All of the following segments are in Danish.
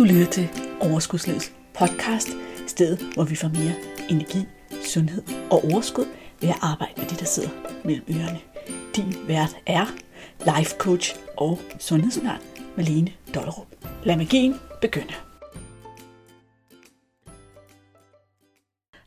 Du lytter til Overskudslivets podcast, stedet hvor vi får mere energi, sundhed og overskud ved at arbejde med det, der sidder mellem ørerne. Din vært er life coach og sundhedsundern Malene Dollerup. Lad magien begynde.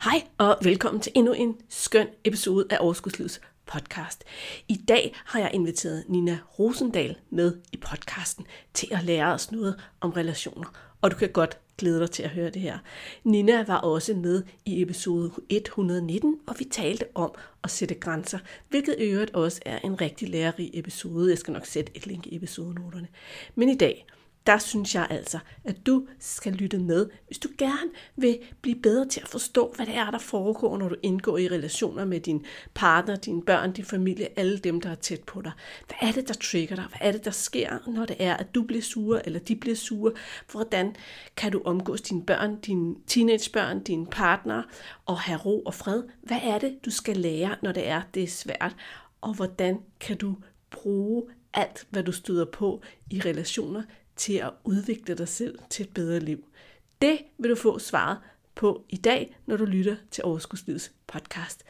Hej og velkommen til endnu en skøn episode af Overskudslivets podcast. I dag har jeg inviteret Nina Rosendal med i podcasten til at lære os noget om relationer, og du kan godt glæde dig til at høre det her. Nina var også med i episode 119, og vi talte om at sætte grænser, hvilket i øvrigt også er en rigtig lærerig episode. Jeg skal nok sætte et link i episodenoterne. Men i dag, der synes jeg altså, at du skal lytte med, hvis du gerne vil blive bedre til at forstå, hvad det er, der foregår, når du indgår i relationer med din partner, dine børn, din familie, alle dem, der er tæt på dig. Hvad er det, der trigger dig? Hvad er det, der sker, når det er, at du bliver sure, eller de bliver sure? Hvordan kan du omgås dine børn, dine teenagebørn, dine partner, og have ro og fred? Hvad er det, du skal lære, når det er, det er svært? Og hvordan kan du bruge alt, hvad du støder på i relationer til at udvikle dig selv til et bedre liv? Det vil du få svaret på i dag, når du lytter til Overskudslivets podcast.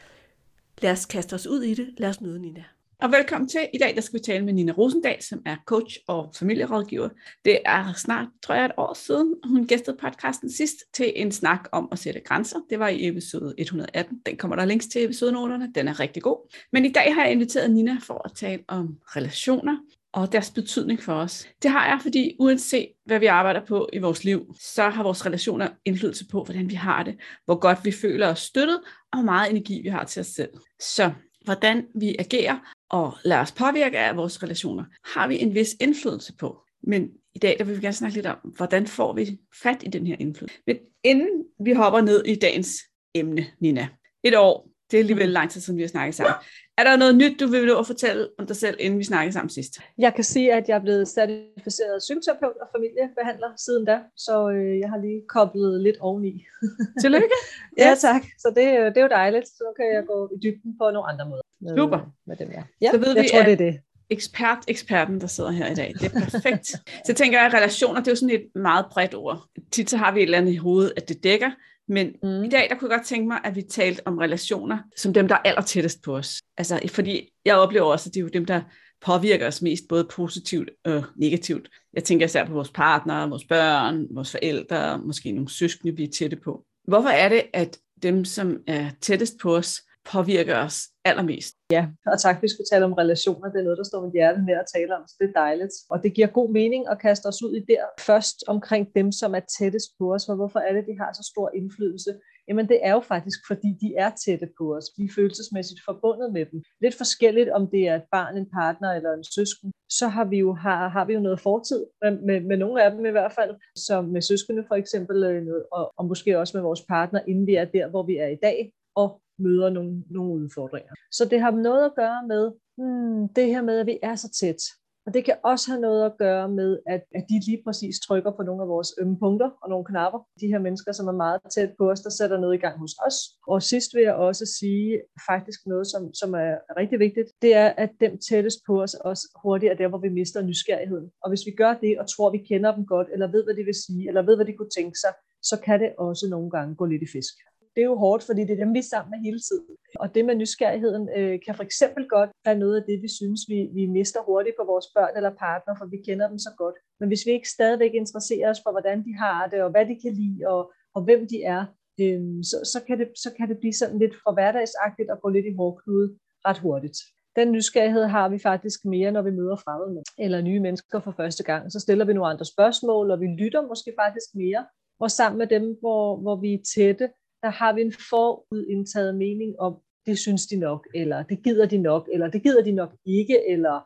Lad os kaste os ud i det. Lad os møde Nina. Og velkommen til. I dag der skal vi tale med Nina Rosendal, som er coach og familierådgiver. Det er snart, tror jeg, et år siden, hun gæstede podcasten sidst til en snak om at sætte grænser. Det var i episode 118. Den kommer der links til episodenoterne. Den er rigtig god. Men i dag har jeg inviteret Nina for at tale om relationer og deres betydning for os. Det har jeg, fordi uanset hvad vi arbejder på i vores liv, så har vores relationer indflydelse på, hvordan vi har det, hvor godt vi føler os støttet, og hvor meget energi vi har til os selv. Så hvordan vi agerer og lader os påvirke af vores relationer, har vi en vis indflydelse på. Men i dag der vil vi gerne snakke lidt om, hvordan får vi fat i den her indflydelse. Men inden vi hopper ned i dagens emne, Nina. Et år, det er alligevel lang tid siden vi har snakket sammen. Er der noget nyt, du vil nå at fortælle om dig selv, inden vi snakker sammen sidst? Jeg kan sige, at jeg er blevet certificeret psykoterapeut og familiebehandler siden da, så øh, jeg har lige koblet lidt oveni. Tillykke. ja, tak. Så det, øh, det er jo dejligt. Så kan jeg gå i dybden på nogle andre måder. Med, Super. Med dem, ja. ja så ved jeg vi, tror, at det er det. ekspert, eksperten, der sidder her i dag. Det er perfekt. så tænker jeg, at relationer, det er jo sådan et meget bredt ord. Tit så har vi et eller andet i hovedet, at det dækker, men mm. i dag, der kunne jeg godt tænke mig, at vi talte om relationer, som dem, der er aller tættest på os. Altså, fordi jeg oplever også, at det er jo dem, der påvirker os mest, både positivt og negativt. Jeg tænker især på vores partner, vores børn, vores forældre, måske nogle søskende, vi er tætte på. Hvorfor er det, at dem, som er tættest på os, påvirker os allermest. Ja, og tak, vi skulle tale om relationer. Det er noget, der står mit hjerte med at tale om, så det er dejligt. Og det giver god mening at kaste os ud i der først omkring dem, som er tættest på os. For hvorfor er det, de har så stor indflydelse? Jamen det er jo faktisk, fordi de er tætte på os. Vi er følelsesmæssigt forbundet med dem. Lidt forskelligt, om det er et barn, en partner eller en søsken, så har vi jo, har, har vi jo noget fortid med, med, med nogle af dem i hvert fald, som med søskende for eksempel, øh, og, og måske også med vores partner, inden vi er der, hvor vi er i dag. Og møder nogle, nogle udfordringer. Så det har noget at gøre med hmm, det her med, at vi er så tæt. Og det kan også have noget at gøre med, at, at de lige præcis trykker på nogle af vores ømme punkter og nogle knapper. De her mennesker, som er meget tæt på os, der sætter noget i gang hos os. Og sidst vil jeg også sige faktisk noget, som, som er rigtig vigtigt. Det er, at dem tættest på os også hurtigt er der, hvor vi mister nysgerrigheden. Og hvis vi gør det og tror, vi kender dem godt, eller ved, hvad de vil sige, eller ved, hvad de kunne tænke sig, så kan det også nogle gange gå lidt i fisk det er jo hårdt, fordi det er dem, vi er sammen med hele tiden. Og det med nysgerrigheden øh, kan for eksempel godt være noget af det, vi synes, vi, vi mister hurtigt på vores børn eller partner, for vi kender dem så godt. Men hvis vi ikke stadigvæk interesserer os for, hvordan de har det, og hvad de kan lide, og, og hvem de er, øh, så, så, kan det, så kan det blive sådan lidt for hverdagsagtigt og gå lidt i hårdknude ret hurtigt. Den nysgerrighed har vi faktisk mere, når vi møder fremmede eller nye mennesker for første gang. Så stiller vi nogle andre spørgsmål, og vi lytter måske faktisk mere. Og sammen med dem, hvor, hvor vi er tætte, der har vi en forudindtaget mening om, det synes de nok, eller det gider de nok, eller det gider de nok ikke, eller,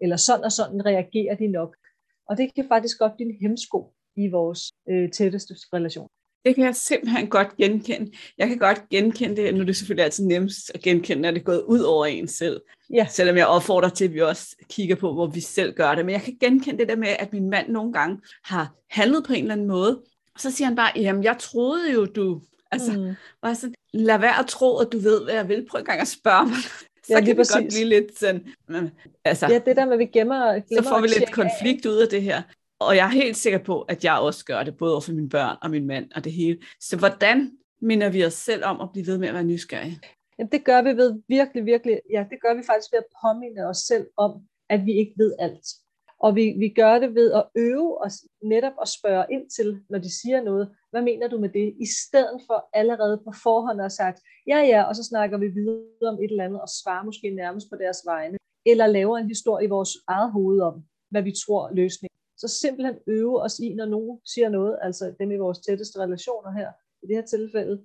eller sådan og sådan reagerer de nok. Og det kan faktisk godt blive en hemsko i vores øh, tætteste relation. Det kan jeg simpelthen godt genkende. Jeg kan godt genkende det, nu er det selvfølgelig altid nemmest at genkende, når det er gået ud over en selv. Ja. Selvom jeg opfordrer til, at vi også kigger på, hvor vi selv gør det. Men jeg kan genkende det der med, at min mand nogle gange har handlet på en eller anden måde. Og så siger han bare, jamen jeg troede jo, du Altså, mm. bare sådan, lad være at tro, at du ved, hvad jeg vil. Prøv en gang at spørge mig. Så ja, kan det godt blive lidt sådan... Altså, ja, det der med, at vi gemmer... gemmer så får vi lidt konflikt af, ud af det her. Og jeg er helt sikker på, at jeg også gør det, både over for mine børn og min mand og det hele. Så hvordan minder vi os selv om at blive ved med at være nysgerrige? Jamen, det gør vi ved virkelig, virkelig, ja, det gør vi faktisk ved at påminde os selv om, at vi ikke ved alt. Og vi, vi gør det ved at øve os netop at spørge ind til, når de siger noget, hvad mener du med det? I stedet for allerede på forhånd at have sagt, ja ja, og så snakker vi videre om et eller andet, og svarer måske nærmest på deres vegne, eller laver en historie i vores eget hoved om, hvad vi tror løsningen. Så simpelthen øve os i, når nogen siger noget, altså dem i vores tætteste relationer her, i det her tilfælde,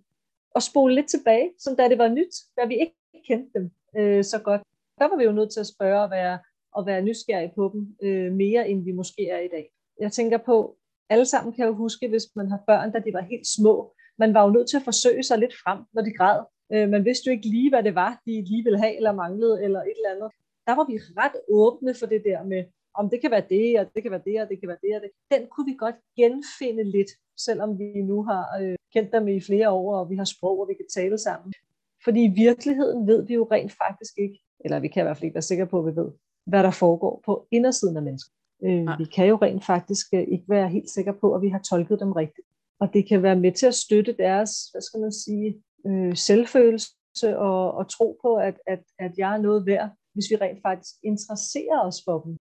og spole lidt tilbage, som da det var nyt, da vi ikke kendte dem øh, så godt. Der var vi jo nødt til at spørge og være, og være nysgerrig på dem øh, mere, end vi måske er i dag. Jeg tænker på, alle sammen kan jo huske, hvis man har børn, da de var helt små. Man var jo nødt til at forsøge sig lidt frem, når de græd. Øh, man vidste jo ikke lige, hvad det var, de lige ville have eller manglede, eller et eller andet. Der var vi ret åbne for det der med, om det kan være det, og det kan være det, og det kan være det, og det. Den kunne vi godt genfinde lidt, selvom vi nu har øh, kendt dem i flere år, og vi har sprog, og vi kan tale sammen. Fordi i virkeligheden ved vi jo rent faktisk ikke, eller vi kan i hvert fald ikke være sikre på, at vi ved, hvad der foregår på indersiden af mennesker. Øh, vi kan jo rent faktisk øh, ikke være helt sikre på, at vi har tolket dem rigtigt. Og det kan være med til at støtte deres, hvad skal man sige, øh, selvfølelse og, og tro på, at, at, at jeg er noget værd, hvis vi rent faktisk interesserer os for dem,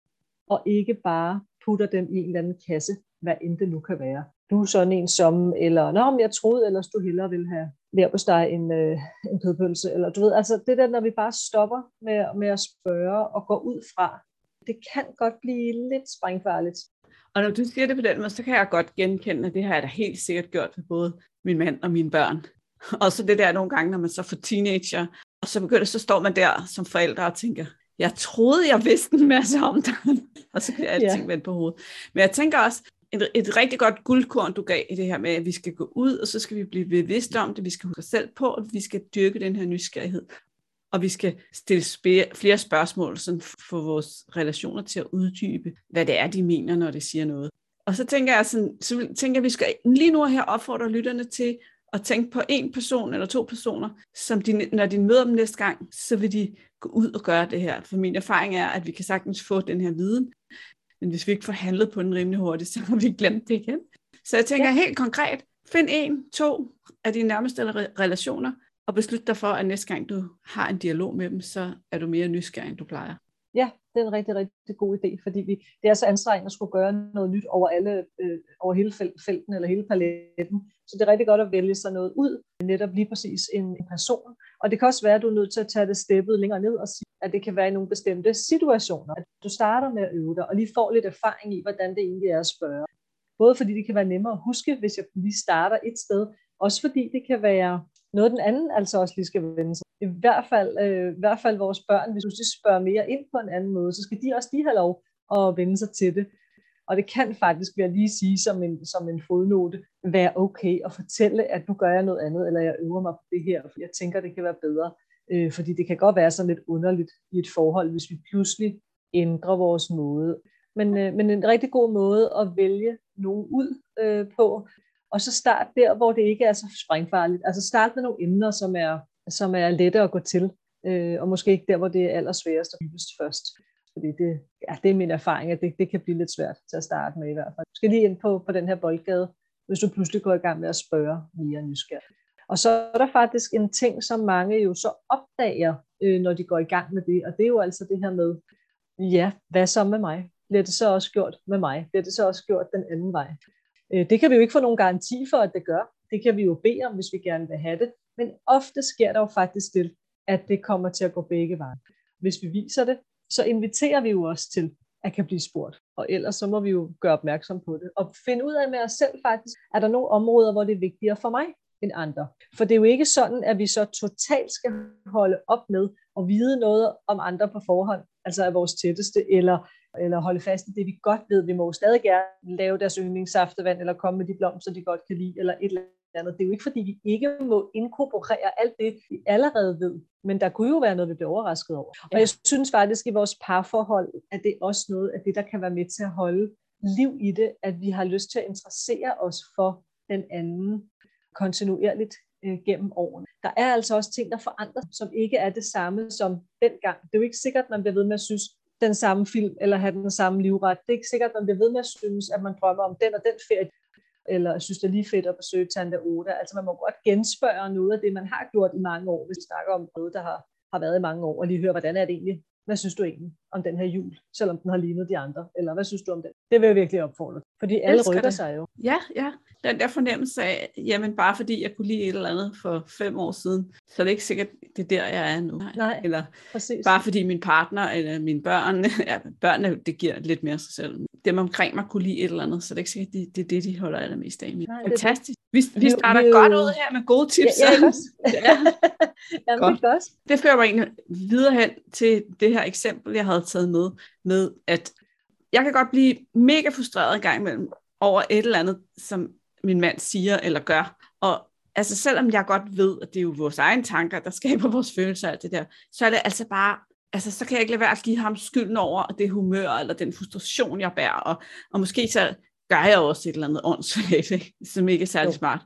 og ikke bare putter dem i en eller anden kasse, hvad end det nu kan være. Du er sådan en som, eller nå, men jeg troede ellers, du hellere ville have lær på dig en, øh, en kødpølse, eller du ved, altså det der, når vi bare stopper med, med at spørge og går ud fra, det kan godt blive lidt sprængfarligt. Og når du siger det på den måde, så kan jeg godt genkende, at det har jeg da helt sikkert gjort for både min mand og mine børn. Og så det der nogle gange, når man så får teenager, og så begynder, så står man der som forældre og tænker, jeg troede, jeg vidste en masse om dig. og så kan alting ja. vende på hovedet. Men jeg tænker også, et, et rigtig godt guldkorn, du gav i det her med, at vi skal gå ud, og så skal vi blive bevidste om det, vi skal huske os selv på, og vi skal dyrke den her nysgerrighed. Og vi skal stille flere spørgsmål, sådan for vores relationer til at uddybe, hvad det er, de mener, når de siger noget. Og så tænker jeg, sådan, så tænker jeg, at vi skal lige nu her opfordre lytterne til at tænke på en person eller to personer, som de, når de møder dem næste gang, så vil de gå ud og gøre det her. For min erfaring er, at vi kan sagtens få den her viden, men hvis vi ikke får handlet på den rimelig hurtigt, så har vi glemt det igen. Så jeg tænker ja. helt konkret, find en, to af dine nærmeste relationer, og beslut dig for, at næste gang du har en dialog med dem, så er du mere nysgerrig, end du plejer. Ja, det er en rigtig, rigtig god idé, fordi vi, det er så anstrengende at skulle gøre noget nyt over, alle, øh, over hele felten eller hele paletten. Så det er rigtig godt at vælge sig noget ud, netop lige præcis en, en person. Og det kan også være, at du er nødt til at tage det steppet længere ned og sige, at det kan være i nogle bestemte situationer. At du starter med at øve dig, og lige får lidt erfaring i, hvordan det egentlig er at spørge. Både fordi det kan være nemmere at huske, hvis jeg lige starter et sted, også fordi det kan være noget, den anden altså også lige skal vende sig. I hvert fald, øh, i hvert fald vores børn, hvis du spørger mere ind på en anden måde, så skal de også lige have lov at vende sig til det. Og det kan faktisk, vil jeg lige sige som en, som en fodnote, være okay at fortælle, at nu gør jeg noget andet, eller jeg øver mig på det her, for jeg tænker, det kan være bedre. Øh, fordi det kan godt være sådan lidt underligt i et forhold, hvis vi pludselig ændrer vores måde. Men, øh, men en rigtig god måde at vælge nogen ud øh, på, og så start der, hvor det ikke er så sprængfarligt. Altså start med nogle emner, som er, som er lette at gå til, øh, og måske ikke der, hvor det er allersværest og dybest først. Fordi det, ja, det er min erfaring, at det, det kan blive lidt svært til at starte med i hvert fald. Du skal lige ind på, på den her boldgade, hvis du pludselig går i gang med at spørge mere nysgerrigt. Og så er der faktisk en ting, som mange jo så opdager, øh, når de går i gang med det, og det er jo altså det her med, ja, hvad så med mig? Bliver det så også gjort med mig? Bliver det så også gjort den anden vej? Øh, det kan vi jo ikke få nogen garanti for, at det gør. Det kan vi jo bede om, hvis vi gerne vil have det. Men ofte sker der jo faktisk det, at det kommer til at gå begge veje. Hvis vi viser det, så inviterer vi jo os til, at kan blive spurgt. Og ellers så må vi jo gøre opmærksom på det. Og finde ud af med os selv faktisk, er der nogle områder, hvor det er vigtigere for mig end andre. For det er jo ikke sådan, at vi så totalt skal holde op med at vide noget om andre på forhånd, altså af vores tætteste, eller eller holde fast i det, vi godt ved. Vi må stadig gerne lave deres yndlingssaftevand, eller komme med de blomster, de godt kan lide, eller et eller andet. Det er jo ikke, fordi vi ikke må inkorporere alt det, vi allerede ved. Men der kunne jo være noget, vi bliver overrasket over. Og jeg synes faktisk, i vores parforhold, at det er også noget af det, der kan være med til at holde liv i det, at vi har lyst til at interessere os for den anden kontinuerligt øh, gennem årene. Der er altså også ting, der forandrer, som ikke er det samme som dengang. Det er jo ikke sikkert, at man bliver ved med at synes, den samme film, eller have den samme livret. Det er ikke sikkert, at man bliver ved med at synes, at man drømmer om den og den ferie, eller synes, det er lige fedt at besøge Tante Oda. Altså man må godt genspørge noget af det, man har gjort i mange år, hvis vi snakker om noget, der har, har været i mange år, og lige høre, hvordan er det egentlig? Hvad synes du egentlig om den her jul, selvom den har lignet de andre? Eller hvad synes du om den? Det vil jeg virkelig opfordre. Fordi alle rykker det. sig jo. Ja, ja. Den der fornemmelse af, jamen bare fordi jeg kunne lide et eller andet for fem år siden, så er det ikke sikkert, det er der, jeg er nu. Nej, eller præcis. bare fordi min partner eller mine børn, ja, børnene, det giver lidt mere sig selv. Dem omkring mig kunne lide et eller andet, så det er ikke sikkert, det, det er det, de holder allermest af. Nej, Fantastisk. Vi, vi starter vi, godt ud her med gode tips. Ja, ja, ja. Jamen, godt. det godt. Det fører mig egentlig videre hen til det her eksempel, jeg havde taget med, med at jeg kan godt blive mega frustreret en gang imellem over et eller andet, som min mand siger eller gør. Og altså selvom jeg godt ved, at det er jo vores egne tanker, der skaber vores følelser og alt det der, så er det altså bare, altså så kan jeg ikke lade være at give ham skylden over det humør eller den frustration, jeg bærer. Og, og måske så gør jeg også et eller andet åndssvagt, som ikke er særlig jo. smart.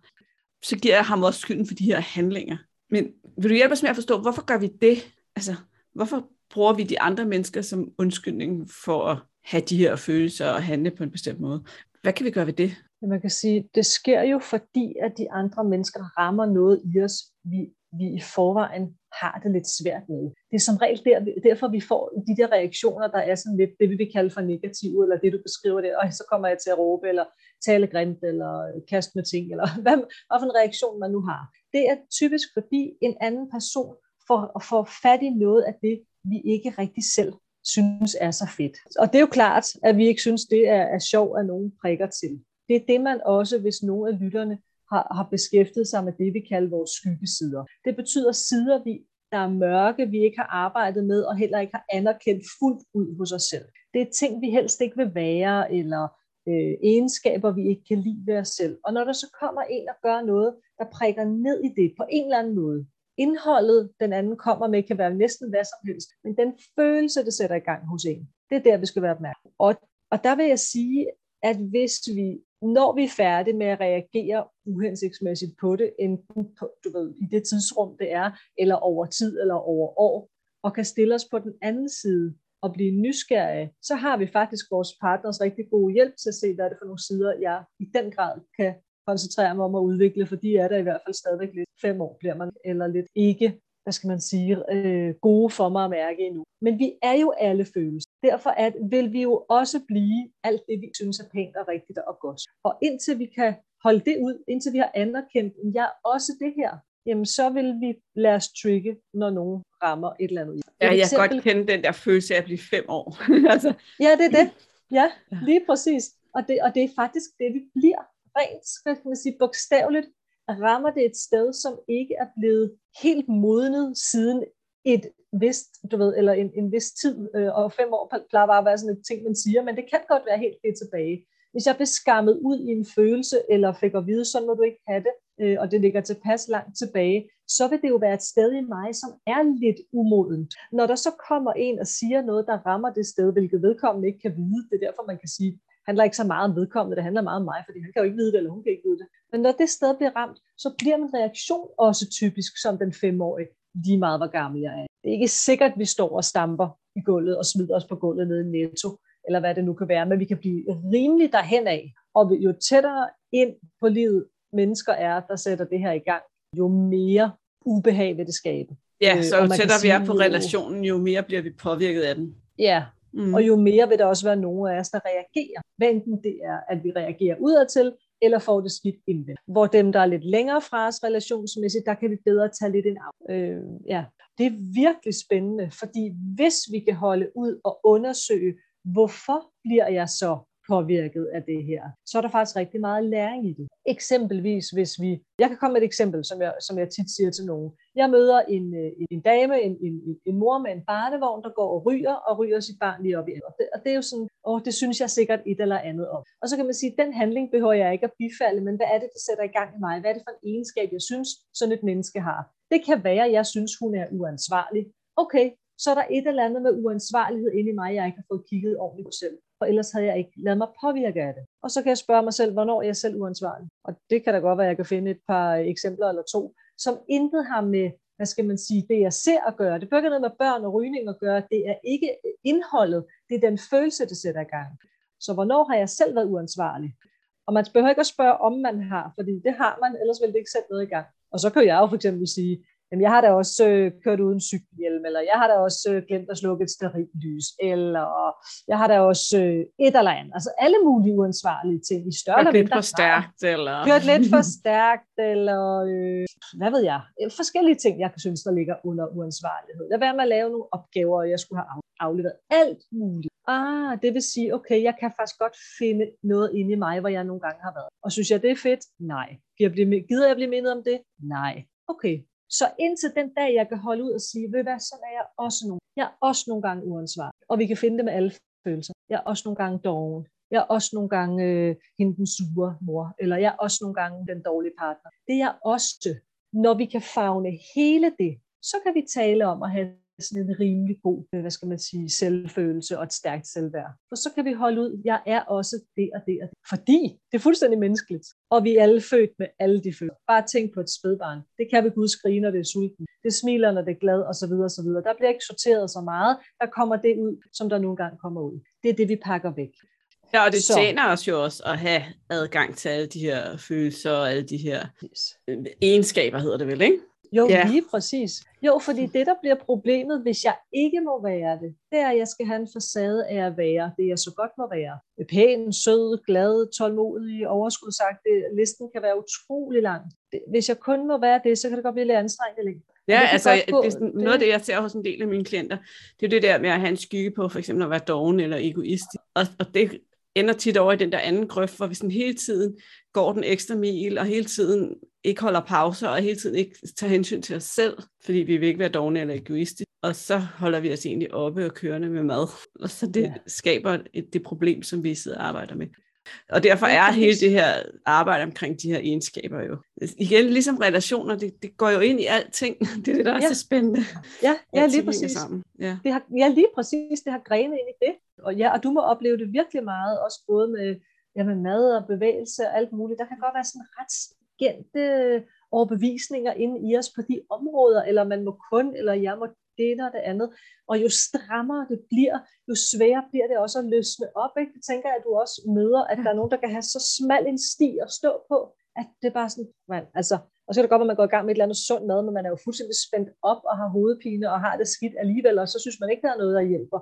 Så giver jeg ham også skylden for de her handlinger. Men vil du hjælpe os med at forstå, hvorfor gør vi det? Altså, hvorfor bruger vi de andre mennesker som undskyldning for at have de her følelser og handle på en bestemt måde? Hvad kan vi gøre ved det? Man kan sige, det sker jo fordi, at de andre mennesker rammer noget i os, vi, vi i forvejen har det lidt svært med. Det er som regel der, derfor, vi får de der reaktioner, der er sådan lidt, det vi vil kalde for negative, eller det du beskriver det, og så kommer jeg til at råbe, eller tale grimt, eller kaste med ting, eller hvad, hvad for en reaktion man nu har. Det er typisk fordi en anden person får, får fat i noget af det, vi ikke rigtig selv synes er så fedt. Og det er jo klart, at vi ikke synes, det er, er sjov, at nogen prikker til. Det er det, man også, hvis nogen af lytterne har, har beskæftiget sig med det, vi kalder vores skyggesider. Det betyder sider, vi, der er mørke, vi ikke har arbejdet med, og heller ikke har anerkendt fuldt ud hos os selv. Det er ting, vi helst ikke vil være, eller øh, egenskaber, vi ikke kan lide ved os selv. Og når der så kommer en og gør noget, der prikker ned i det på en eller anden måde, indholdet, den anden kommer med, kan være næsten hvad som helst, men den følelse, det sætter i gang hos en, det er der, vi skal være opmærksom. Og, og der vil jeg sige, at hvis vi, når vi er færdige med at reagere uhensigtsmæssigt på det, enten på, du ved, i det tidsrum, det er, eller over tid, eller over år, og kan stille os på den anden side og blive nysgerrige, så har vi faktisk vores partners rigtig gode hjælp til at se, hvad er det for nogle sider, jeg i den grad kan koncentrere mig om at udvikle, for de er der i hvert fald stadigvæk lidt. Fem år, bliver man, eller lidt ikke, hvad skal man sige, øh, gode for mig at mærke endnu. Men vi er jo alle følelser. Derfor at, vil vi jo også blive alt det, vi synes er pænt og rigtigt og godt. Og indtil vi kan holde det ud, indtil vi har anerkendt, at jeg er også det her, jamen så vil vi lade os trigge, når nogen rammer et eller andet. Ja, jeg eksempel... kan godt kende den der følelse af at blive fem år. altså. Ja, det er det. Ja, lige præcis. Og det, og det er faktisk det, vi bliver rent, kan man sige, bogstaveligt, rammer det et sted, som ikke er blevet helt modnet siden et vist, du ved, eller en, en vis tid, øh, og fem år plejer bare at være sådan et ting, man siger, men det kan godt være helt lidt tilbage. Hvis jeg blev skammet ud i en følelse, eller fik at vide, sådan må du ikke have det, øh, og det ligger tilpas langt tilbage, så vil det jo være et sted i mig, som er lidt umodent. Når der så kommer en og siger noget, der rammer det sted, hvilket vedkommende ikke kan vide, det er derfor, man kan sige, handler ikke så meget om vedkommende, det handler meget om mig, fordi han kan jo ikke vide det, eller hun kan ikke vide det. Men når det sted bliver ramt, så bliver min reaktion også typisk som den femårige, lige meget hvor gammel jeg er. Det er ikke sikkert, at vi står og stamper i gulvet og smider os på gulvet nede i netto, eller hvad det nu kan være, men vi kan blive rimelig derhen af. Og jo tættere ind på livet mennesker er, der sætter det her i gang, jo mere ubehag vil det skabe. Ja, øh, så jo tættere vi er på relationen, jo mere bliver vi påvirket af den. Ja, Mm. Og jo mere vil der også være nogen af os, der reagerer. Hvad enten det er, at vi reagerer udadtil, eller får det skidt indvendigt. Hvor dem, der er lidt længere fra os relationsmæssigt, der kan vi bedre tage lidt en af. Øh, ja. Det er virkelig spændende, fordi hvis vi kan holde ud og undersøge, hvorfor bliver jeg så påvirket af det her, så er der faktisk rigtig meget læring i det. Eksempelvis hvis vi, jeg kan komme med et eksempel, som jeg, som jeg tit siger til nogen. Jeg møder en, øh, en dame, en, en, en mor med en barnevogn, der går og ryger, og ryger sit barn lige op i og det, og det er jo sådan, åh, det synes jeg sikkert et eller andet om. Og så kan man sige, den handling behøver jeg ikke at bifalde, men hvad er det, der sætter i gang i mig? Hvad er det for en egenskab, jeg synes, sådan et menneske har? Det kan være, at jeg synes, hun er uansvarlig. Okay, så er der et eller andet med uansvarlighed inde i mig, jeg ikke har fået kigget ordentligt på selv. For ellers havde jeg ikke lavet mig påvirke af det. Og så kan jeg spørge mig selv, hvornår er jeg selv uansvarlig? Og det kan da godt være, at jeg kan finde et par eksempler eller to, som intet har med hvad skal man sige, det jeg ser at gøre. Det behøver ikke noget med børn og rygning at gøre. Det er ikke indholdet, det er den følelse, det sætter i gang. Så hvornår har jeg selv været uansvarlig? Og man behøver ikke at spørge, om man har, fordi det har man, ellers vil det ikke sætte noget i gang. Og så kan jeg jo for eksempel sige, jamen jeg har da også øh, kørt uden cykelhjelm, eller jeg har da også øh, glemt at slukke et lys, eller jeg har da også øh, et eller andet. Altså alle mulige uansvarlige ting i større eller mindre. lidt for stærkt, eller... Kørt lidt for stærkt, eller øh, hvad ved jeg. Forskellige ting, jeg kan synes, der ligger under uansvarlighed. Lad være med at lave nogle opgaver, jeg skulle have afleveret. Alt muligt. Ah, det vil sige, okay, jeg kan faktisk godt finde noget inde i mig, hvor jeg nogle gange har været. Og synes jeg, det er fedt? Nej. Gider jeg blive mindet om det? Nej. Okay, så indtil den dag, jeg kan holde ud og sige, ved hvad, sådan er jeg også nogle, jeg er også nogle gange uansvarlig. Og vi kan finde det med alle følelser. Jeg er også nogle gange doven. Jeg er også nogle gange øh, hende den sure mor. Eller jeg er også nogle gange den dårlige partner. Det er jeg også. Når vi kan fagne hele det, så kan vi tale om at have sådan en rimelig god, øh, hvad skal man sige, selvfølelse og et stærkt selvværd. For så kan vi holde ud, jeg er også det og det og det. Fordi det er fuldstændig menneskeligt. Og vi er alle født med alle de følelser. Bare tænk på et spædbarn. Det kan vi Gud skrige, når det er sulten. Det smiler, når det er glad, og så videre, og så videre. Der bliver ikke sorteret så meget. Der kommer det ud, som der nogle gange kommer ud. Det er det, vi pakker væk. Ja, og det så. tjener os jo også at have adgang til alle de her følelser og alle de her yes. egenskaber, hedder det vel, ikke? Jo, ja. lige præcis. Jo, fordi det, der bliver problemet, hvis jeg ikke må være det, det er, at jeg skal have en facade af at være det, jeg så godt må være. Pæn, sød, glad, tålmodig, overskudsagt. Listen kan være utrolig lang. Hvis jeg kun må være det, så kan det godt blive lidt anstrengende. Ja, altså gå, det, noget det... af det, jeg ser hos en del af mine klienter, det er det der med at have en skygge på, for eksempel at være doven eller egoistisk. Og, og det ender tit over i den der anden grøft, hvor vi sådan hele tiden går den ekstra mil, og hele tiden ikke holder pauser, og hele tiden ikke tager hensyn til os selv, fordi vi vil ikke være dogne eller egoistiske. Og så holder vi os egentlig oppe og kørende med mad. Og så det ja. skaber et, det problem, som vi sidder og arbejder med. Og derfor er hele det her arbejde omkring de her egenskaber jo. Igen, ligesom relationer, det, det går jo ind i alting. Det er det, der er ja. så spændende. Ja, ja lige præcis. Sammen. Ja. Det har, ja, lige præcis. Det har grenet ind i det. Og, ja, og du må opleve det virkelig meget, også både med, ja, med mad og bevægelse og alt muligt. Der kan godt være sådan ret stringente overbevisninger inde i os på de områder, eller man må kun, eller jeg må det og det andet. Og jo strammere det bliver, jo sværere bliver det også at løsne op. Ikke? Det tænker jeg, at du også møder, at der er nogen, der kan have så smal en sti at stå på, at det er bare sådan, man, altså, og så kan det godt at man går i gang med et eller andet sundt mad, men man er jo fuldstændig spændt op og har hovedpine og har det skidt alligevel, og så synes man ikke, der er noget, der hjælper.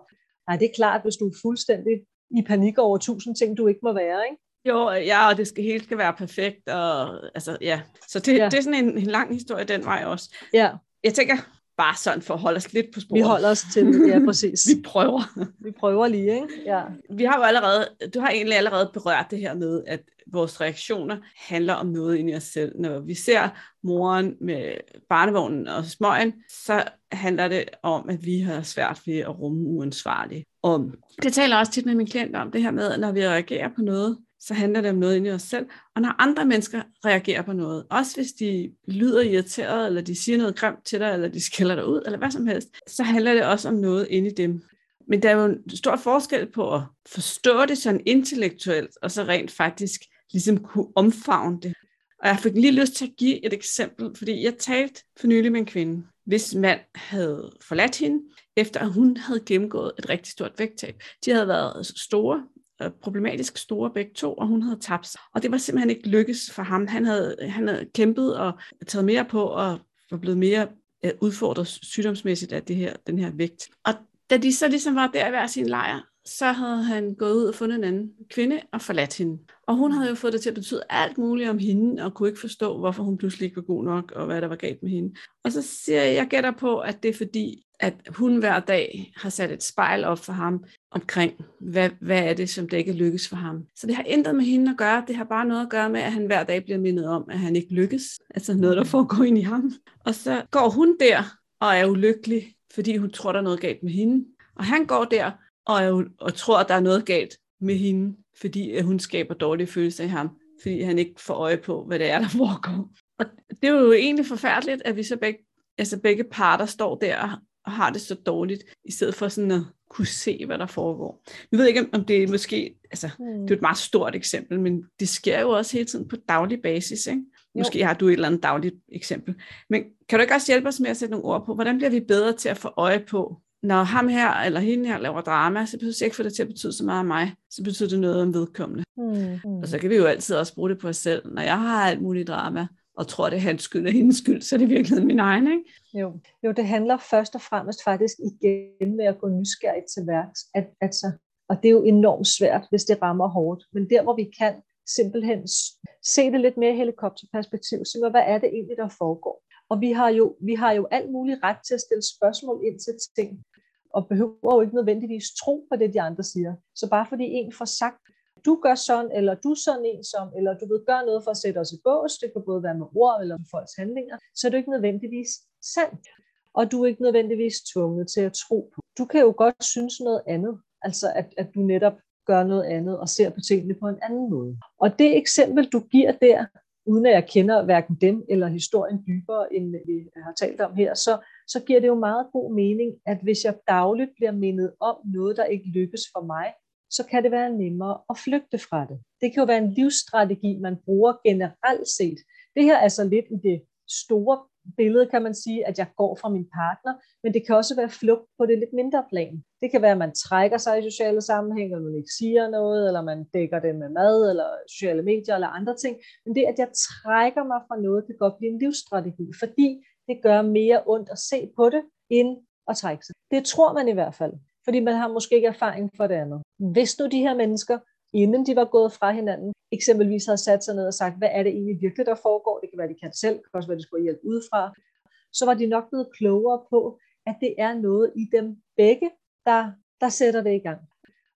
Nej, det er klart, hvis du er fuldstændig i panik over tusind ting, du ikke må være, ikke? Jo, ja, og det skal helt skal være perfekt, og altså, ja. Så det, ja. det er sådan en, en lang historie den vej også. Ja. Jeg tænker, bare sådan for at holde os lidt på sporet. Vi holder os til det, ja, præcis. vi prøver. vi prøver lige, ikke? Ja. Vi har jo allerede, du har egentlig allerede berørt det her med, at vores reaktioner handler om noget inde i os selv. Når vi ser moren med barnevognen og smøgen, så handler det om, at vi har svært ved at rumme uansvarligt. Og det taler også tit med mine klienter om, det her med, at når vi reagerer på noget, så handler det om noget inde i os selv. Og når andre mennesker reagerer på noget, også hvis de lyder irriteret, eller de siger noget grimt til dig, eller de skælder dig ud, eller hvad som helst, så handler det også om noget inde i dem. Men der er jo en stor forskel på at forstå det sådan intellektuelt, og så rent faktisk ligesom kunne omfavne det. Og jeg fik lige lyst til at give et eksempel, fordi jeg talte for nylig med en kvinde, hvis mand havde forladt hende, efter at hun havde gennemgået et rigtig stort vægttab. De havde været store, Øh, problematisk store begge to, og hun havde tabt sig. Og det var simpelthen ikke lykkes for ham. Han havde, han havde kæmpet og taget mere på, og var blevet mere øh, udfordret sygdomsmæssigt af det her, den her vægt. Og da de så ligesom var der i hver sin lejr, så havde han gået ud og fundet en anden kvinde og forladt hende. Og hun havde jo fået det til at betyde alt muligt om hende, og kunne ikke forstå, hvorfor hun pludselig ikke var god nok, og hvad der var galt med hende. Og så siger jeg, jeg gætter på, at det er fordi, at hun hver dag har sat et spejl op for ham omkring, hvad, hvad er det, som det ikke lykkes for ham. Så det har intet med hende at gøre, det har bare noget at gøre med, at han hver dag bliver mindet om, at han ikke lykkes. Altså noget, der foregår ind i ham. Og så går hun der og er ulykkelig, fordi hun tror, der er noget galt med hende. Og han går der og, er, og tror, at der er noget galt med hende, fordi at hun skaber dårlige følelser i ham, fordi han ikke får øje på, hvad det er, der foregår. Og det er jo egentlig forfærdeligt, at vi så begge, altså begge parter står der og har det så dårligt, i stedet for sådan at kunne se, hvad der foregår. Jeg ved ikke, om det er måske, altså, mm. det er et meget stort eksempel, men det sker jo også hele tiden på daglig basis, ikke? Måske har du et eller andet dagligt eksempel. Men kan du ikke også hjælpe os med at sætte nogle ord på, hvordan bliver vi bedre til at få øje på, når ham her eller hende her laver drama, så betyder det ikke for det til at betyde så meget af mig, så betyder det noget om vedkommende. Mm, mm. Og så kan vi jo altid også bruge det på os selv. Når jeg har alt muligt drama, og tror, det er hans skyld og hendes skyld, så er det virkelig min egen, ikke? Jo. jo, det handler først og fremmest faktisk igen med at gå nysgerrigt til værks. At, altså, og det er jo enormt svært, hvis det rammer hårdt. Men der, hvor vi kan simpelthen se det lidt mere helikopterperspektiv, så hvad er det egentlig, der foregår? Og vi har, jo, vi har jo alt muligt ret til at stille spørgsmål ind til ting, og behøver jo ikke nødvendigvis tro på det, de andre siger. Så bare fordi en får sagt, du gør sådan, eller du er sådan en som, eller du vil gøre noget for at sætte os i bås, det kan både være med ord eller med folks handlinger, så er det ikke nødvendigvis sandt. Og du er ikke nødvendigvis tvunget til at tro på. Du kan jo godt synes noget andet, altså at, at du netop gør noget andet og ser på tingene på en anden måde. Og det eksempel, du giver der, uden at jeg kender hverken dem eller historien dybere, end vi har talt om her, så, så giver det jo meget god mening, at hvis jeg dagligt bliver mindet om noget, der ikke lykkes for mig, så kan det være nemmere at flygte fra det. Det kan jo være en livsstrategi, man bruger generelt set. Det her er så lidt i det store billede, kan man sige, at jeg går fra min partner, men det kan også være flugt på det lidt mindre plan. Det kan være, at man trækker sig i sociale sammenhænge, eller man ikke siger noget, eller man dækker det med mad, eller sociale medier, eller andre ting. Men det, at jeg trækker mig fra noget, kan godt blive en livsstrategi, fordi det gør mere ondt at se på det, end at trække sig. Det tror man i hvert fald, fordi man har måske ikke erfaring for det andet. Hvis nu de her mennesker, inden de var gået fra hinanden, eksempelvis havde sat sig ned og sagt, hvad er det egentlig virkelig, der foregår? Det kan være, de kan selv, det kan også være, de skulle hjælpe udefra. Så var de nok blevet klogere på, at det er noget i dem begge, der, der sætter det i gang.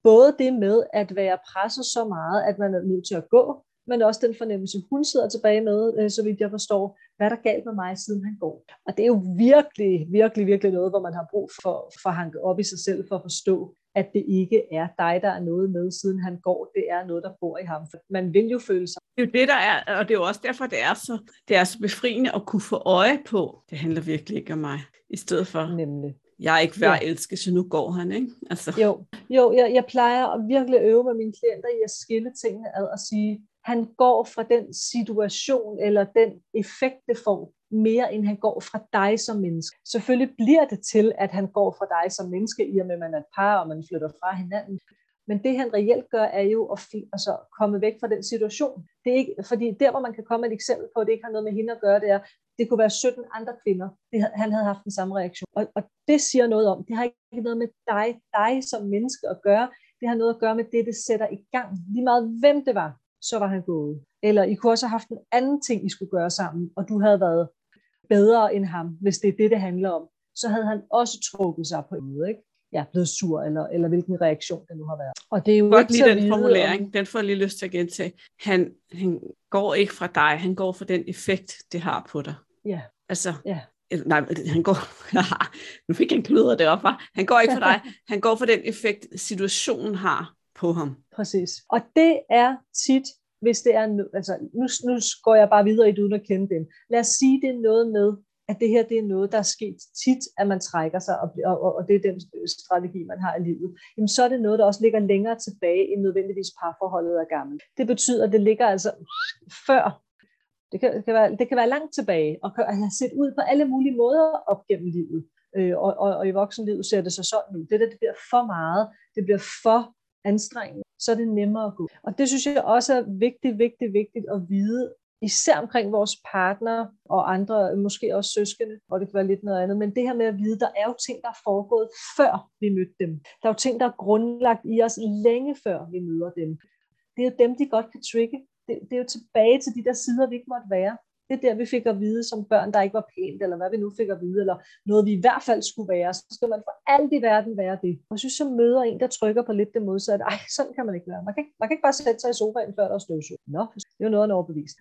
Både det med at være presset så meget, at man er nødt til at gå, men også den fornemmelse, hun sidder tilbage med, øh, så vidt jeg forstår, hvad der galt med mig, siden han går. Og det er jo virkelig, virkelig, virkelig noget, hvor man har brug for, for at hanke op i sig selv, for at forstå, at det ikke er dig, der er noget med, siden han går. Det er noget, der bor i ham. Man vil jo føle sig. Det er jo det, der er, og det er jo også derfor, det er så, det er så befriende at kunne få øje på. Det handler virkelig ikke om mig, i stedet for. Nemlig. Jeg er ikke værd at elske, så nu går han, ikke? Altså. Jo, jo jeg, jeg plejer at virkelig øve med mine klienter i at skille tingene ad og sige, han går fra den situation eller den effekt, det får, mere end han går fra dig som menneske. Selvfølgelig bliver det til, at han går fra dig som menneske, i og med, at man er et par, og man flytter fra hinanden. Men det han reelt gør, er jo at altså, komme væk fra den situation. Det er ikke, fordi der, hvor man kan komme et eksempel på, at det ikke har noget med hende at gøre, det er, det kunne være 17 andre kvinder. Det, han havde haft den samme reaktion. Og, og det siger noget om, det har ikke noget med dig, dig som menneske at gøre. Det har noget at gøre med det, det sætter i gang. Lige meget hvem det var, så var han gået. Eller I kunne også have haft en anden ting, I skulle gøre sammen, og du havde været bedre end ham, hvis det er det, det handler om, så havde han også trukket sig på en måde, ikke? Ja, blevet sur, eller, eller hvilken reaktion det nu har været. Og det er jo Godt ikke lige den formulering, om... den får jeg lige lyst til at gentage. Han, han går ikke fra dig, han går fra den effekt, det har på dig. Ja. Altså, ja. nej, han går, nu fik han kluder det op, han går ikke for dig, han går for den effekt, situationen har på ham. Præcis. Og det er tit hvis det er, altså nu, nu går jeg bare videre i det uden at kende dem. Lad os sige, det er noget med, at det her det er noget, der er sket tit, at man trækker sig, og, og, og det er den øh, strategi, man har i livet. Jamen, så er det noget, der også ligger længere tilbage, end nødvendigvis parforholdet er gammelt. Det betyder, at det ligger altså før. Det kan, det kan, være, det kan være langt tilbage, og kan have set ud på alle mulige måder op gennem livet. Øh, og, og, og i voksenlivet ser det så sådan ud. Det der, det bliver for meget, det bliver for anstrengende, så er det nemmere at gå. Og det synes jeg også er vigtigt, vigtigt, vigtigt at vide, især omkring vores partner og andre, måske også søskende, og det kan være lidt noget andet, men det her med at vide, der er jo ting, der er foregået før vi mødte dem. Der er jo ting, der er grundlagt i os længe før vi møder dem. Det er jo dem, de godt kan trigge. Det, det er jo tilbage til de der sider, vi ikke måtte være. Det er der, vi fik at vide som børn, der ikke var pænt, eller hvad vi nu fik at vide, eller noget, vi i hvert fald skulle være. Så skal man for alt i verden være det. Og jeg synes, jeg møder en, der trykker på lidt det modsatte. Ej, sådan kan man ikke være. Man kan ikke, man kan ikke bare sætte sig i sofaen, før der er støvsug. Nå, det er jo noget, han overbevist.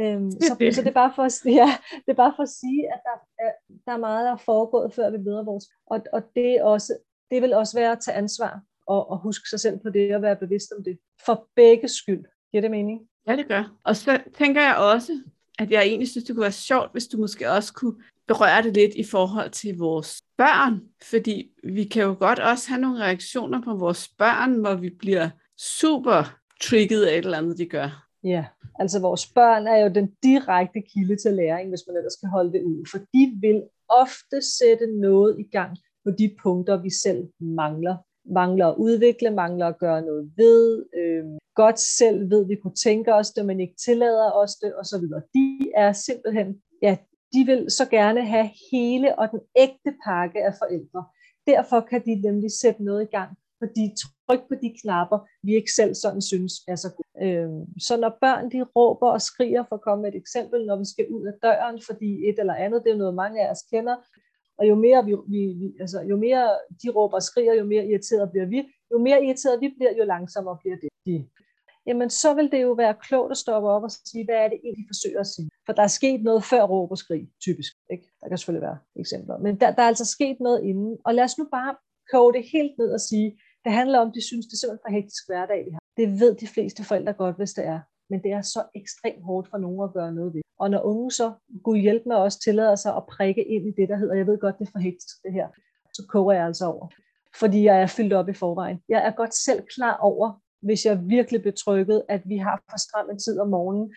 Øhm, så, så, det er bare for, ja, det er bare for at sige, at der er, der er meget, der er foregået, før vi møder vores. Og, og det, er også, det vil også være at tage ansvar og, og huske sig selv på det og være bevidst om det. For begge skyld. Giver det mening? Ja, det gør. Og så tænker jeg også, at jeg egentlig synes, det kunne være sjovt, hvis du måske også kunne berøre det lidt i forhold til vores børn. Fordi vi kan jo godt også have nogle reaktioner på vores børn, hvor vi bliver super trigget af et eller andet, de gør. Ja, altså vores børn er jo den direkte kilde til læring, hvis man ellers skal holde det ud, for de vil ofte sætte noget i gang på de punkter, vi selv mangler. Mangler at udvikle, mangler at gøre noget ved, øh, godt selv ved, vi kunne tænke os det, men ikke tillader os det, osv. De er simpelthen, ja, de vil så gerne have hele og den ægte pakke af forældre. Derfor kan de nemlig sætte noget i gang, fordi tryk på de knapper, vi ikke selv sådan synes er så gode. Øhm, så når børn de råber og skriger, for at komme med et eksempel, når vi skal ud af døren, fordi et eller andet, det er noget mange af os kender, og jo mere, vi, vi, altså, jo mere de råber og skriger, jo mere irriteret bliver vi. Jo mere irriteret vi bliver, jo langsommere bliver det. De. Jamen, så vil det jo være klogt at stoppe op og sige, hvad er det egentlig, de forsøger at sige? For der er sket noget før råb og skrig, typisk. Ikke? Der kan selvfølgelig være eksempler. Men der, der er altså sket noget inden. Og lad os nu bare koge det helt ned og sige, det handler om, at de synes, det er simpelthen for hektisk hverdag, vi har. Det ved de fleste forældre godt, hvis det er. Men det er så ekstremt hårdt for nogen at gøre noget ved. Og når unge så, Gud hjælp mig også, tillader sig at prikke ind i det, der hedder, jeg ved godt, det er for hektisk det her, så koger jeg altså over. Fordi jeg er fyldt op i forvejen. Jeg er godt selv klar over, hvis jeg virkelig betrykket, at vi har for stram en tid om morgenen.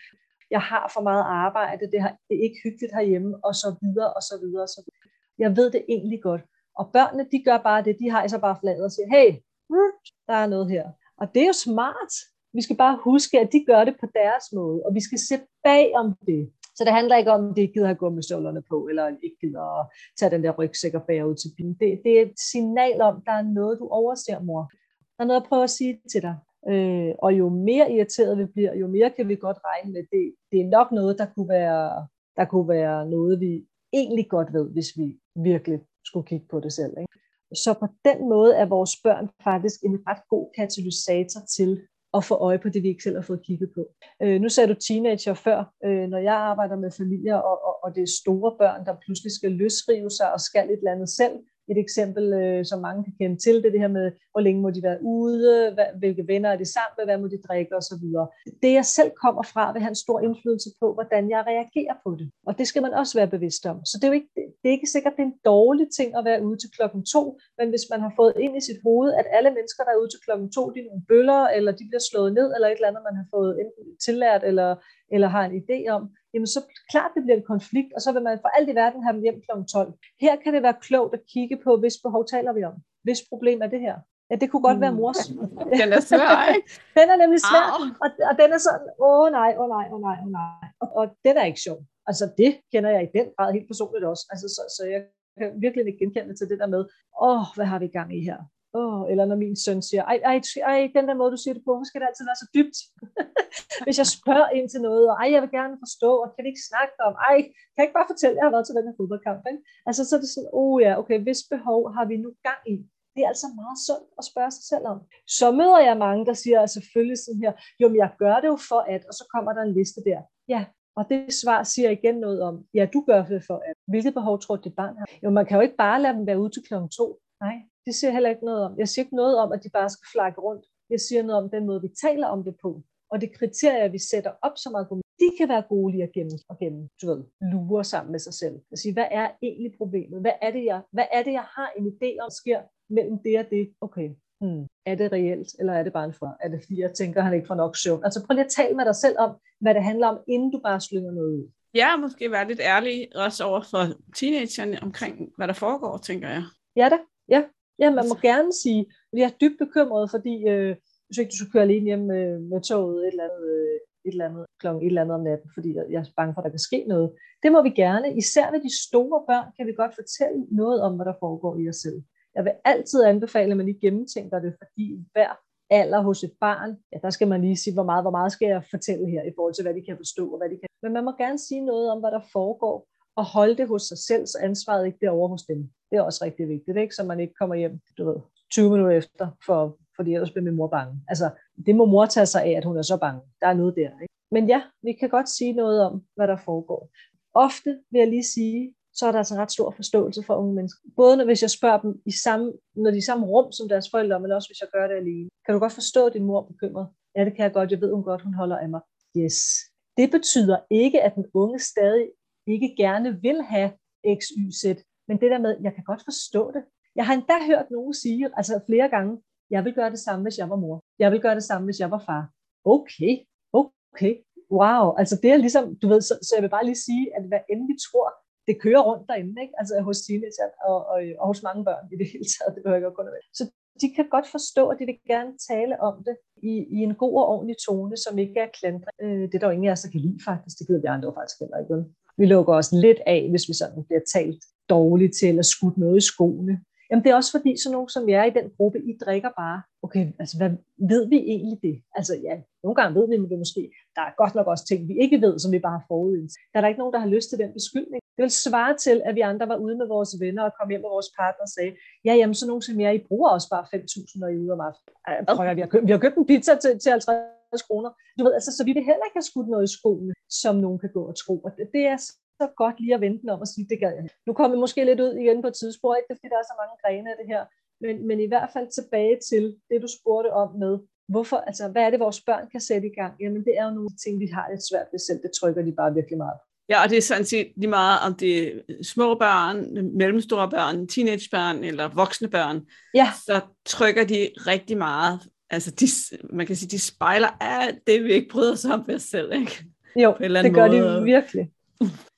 Jeg har for meget arbejde, det, har, det er ikke hyggeligt herhjemme, og så videre, og så videre, og så videre. Jeg ved det egentlig godt. Og børnene, de gør bare det, de har så bare fladet og siger, hey, hmm, der er noget her. Og det er jo smart. Vi skal bare huske, at de gør det på deres måde, og vi skal se bag om det. Så det handler ikke om, at de ikke gider have gummistøvlerne på, eller ikke gider at tage den der rygsæk og bære ud til bilen. Det, det er et signal om, at der er noget, du overser, mor. Der er noget at prøve at sige til dig. Øh, og jo mere irriteret vi bliver, jo mere kan vi godt regne med, det, det er nok noget, der kunne, være, der kunne være noget, vi egentlig godt ved, hvis vi virkelig skulle kigge på det selv. Ikke? Så på den måde er vores børn faktisk en ret god katalysator til at få øje på det, vi ikke selv har fået kigget på. Øh, nu sagde du teenager før. Øh, når jeg arbejder med familier, og, og, og det er store børn, der pludselig skal løsrive sig og skal et eller andet selv, et eksempel, øh, som mange kan kende til, det er det her med, hvor længe må de være ude, hvad, hvilke venner er de sammen med, hvad må de drikke osv. Det jeg selv kommer fra, vil have en stor indflydelse på, hvordan jeg reagerer på det. Og det skal man også være bevidst om. Så det er jo ikke, det er ikke sikkert, det er en dårlig ting at være ude til klokken to, men hvis man har fået ind i sit hoved, at alle mennesker, der er ude til klokken to, de er nogle bøller, eller de bliver slået ned, eller et eller andet, man har fået enten tillært, eller, eller har en idé om, jamen så klart det bliver en konflikt, og så vil man for alt i verden have dem hjem kl. 12. Her kan det være klogt at kigge på, hvis behov taler vi om. Hvis problem er det her? Ja, det kunne godt mm. være mors. Den er svær, ikke? den er nemlig svær, og, og den er sådan, åh nej, åh nej, åh nej, åh nej. Og, og den er ikke sjov. Altså det kender jeg i den grad helt personligt også. Altså, så, så jeg kan virkelig ikke genkende til det der med, åh, hvad har vi gang i her? Oh, eller når min søn siger, ej, ej, ej, den der måde, du siger det på, hvorfor skal det altid være så dybt? Hvis jeg spørger ind til noget, og ej, jeg vil gerne forstå, og kan vi ikke snakke om, ej, kan jeg ikke bare fortælle, at jeg har været til den her fodboldkamp? Ikke? Altså, så er det sådan, oh ja, okay, hvis behov har vi nu gang i? Det er altså meget sundt at spørge sig selv om. Så møder jeg mange, der siger altså, selvfølgelig sådan her, jo, men jeg gør det jo for at, og så kommer der en liste der. Ja, og det svar siger igen noget om, ja, du gør det for at. Hvilket behov tror du, dit barn har? Jo, man kan jo ikke bare lade dem være ude til klokken to. Nej, det siger heller ikke noget om. Jeg siger ikke noget om, at de bare skal flakke rundt. Jeg siger noget om den måde, vi taler om det på. Og det kriterier, vi sætter op som argument, de kan være gode lige at gemme, og gemme du ved, lure sammen med sig selv. Og sige, hvad er egentlig problemet? Hvad er det, jeg, hvad er det, jeg har en idé om, sker mellem det og det? Okay, hmm. er det reelt, eller er det bare en for? Er det fordi, jeg tænker, han ikke får nok søvn? Altså prøv lige at tale med dig selv om, hvad det handler om, inden du bare slynger noget ud. Ja, måske være lidt ærlig også over for teenagerne omkring, hvad der foregår, tænker jeg. Ja da, ja. Ja, man må gerne sige, at jeg er dybt bekymret, fordi øh, hvis ikke du skal køre alene hjem med, med toget et eller andet, øh, et eller andet klokken et eller andet om natten, fordi jeg er bange for, at der kan ske noget. Det må vi gerne. Især ved de store børn kan vi godt fortælle noget om, hvad der foregår i os selv. Jeg vil altid anbefale, at man lige gennemtænker det, fordi hver alder hos et barn, ja, der skal man lige sige, hvor meget, hvor meget skal jeg fortælle her, i forhold til, hvad de kan forstå, og hvad de kan. Men man må gerne sige noget om, hvad der foregår, og holde det hos sig selv, så ansvaret ikke bliver over hos dem. Det er også rigtig vigtigt, ikke? så man ikke kommer hjem du ved, 20 minutter efter, for, fordi ellers bliver min mor bange. Altså, det må mor tage sig af, at hun er så bange. Der er noget der. Ikke? Men ja, vi kan godt sige noget om, hvad der foregår. Ofte vil jeg lige sige, så er der altså ret stor forståelse for unge mennesker. Både når, hvis jeg spørger dem, i samme, når de er i samme rum som deres forældre, men også hvis jeg gør det alene. Kan du godt forstå, at din mor er bekymret? Ja, det kan jeg godt. Jeg ved hun godt, hun holder af mig. Yes. Det betyder ikke, at den unge stadig ikke gerne vil have X, Y, Z. Men det der med, jeg kan godt forstå det. Jeg har endda hørt nogen sige, altså flere gange, jeg vil gøre det samme, hvis jeg var mor. Jeg vil gøre det samme, hvis jeg var far. Okay, okay, wow, altså det er ligesom, du ved, så, så jeg vil bare lige sige, at hvad end vi tror, det kører rundt derinde, ikke? altså hos teenager og, og, øh, og hos mange børn i det hele taget, det behøver ikke kun være. Så de kan godt forstå, at de vil gerne tale om det i, i en god og ordentlig tone, som ikke er klandret. Øh, det er der jo ingen af os, der kan lide faktisk, det gider de andre faktisk heller ikke. Vel? Vi lukker os lidt af, hvis vi sådan bliver talt dårligt til, eller skudt noget i skoene. Jamen det er også fordi, sådan nogen som jeg er i den gruppe, I drikker bare. Okay, altså hvad ved vi egentlig det? Altså ja, nogle gange ved vi det måske. Der er godt nok også ting, vi ikke ved, som vi bare har forudindt. Der er der ikke nogen, der har lyst til den beskyldning. Det vil svare til, at vi andre var ude med vores venner og kom hjem med vores partner og sagde, ja, jamen sådan nogen som jeg, I bruger også bare 5.000, når I er ude om aftenen. Prøv vi har, købt, vi har købt en pizza til, til 50 kroner. Du ved, altså, så vi vil heller ikke have skudt noget i skoene, som nogen kan gå og tro. Og det, det er så godt lige at vente om og sige, det gør jeg. Nu kommer vi måske lidt ud igen på et tidspunkt, ikke? Fordi, der er så mange grene af det her. Men, men i hvert fald tilbage til det, du spurgte om med, hvorfor, altså, hvad er det, vores børn kan sætte i gang? Jamen, det er jo nogle ting, vi har lidt svært ved selv. Det trykker de bare virkelig meget. Ja, og det er sådan set lige meget, om det er små børn, mellemstore børn, teenagebørn eller voksne børn. Ja. Så trykker de rigtig meget. Altså, de, man kan sige, de spejler alt det, vi ikke bryder os om ved os selv, ikke? Jo, det gør måde. de virkelig.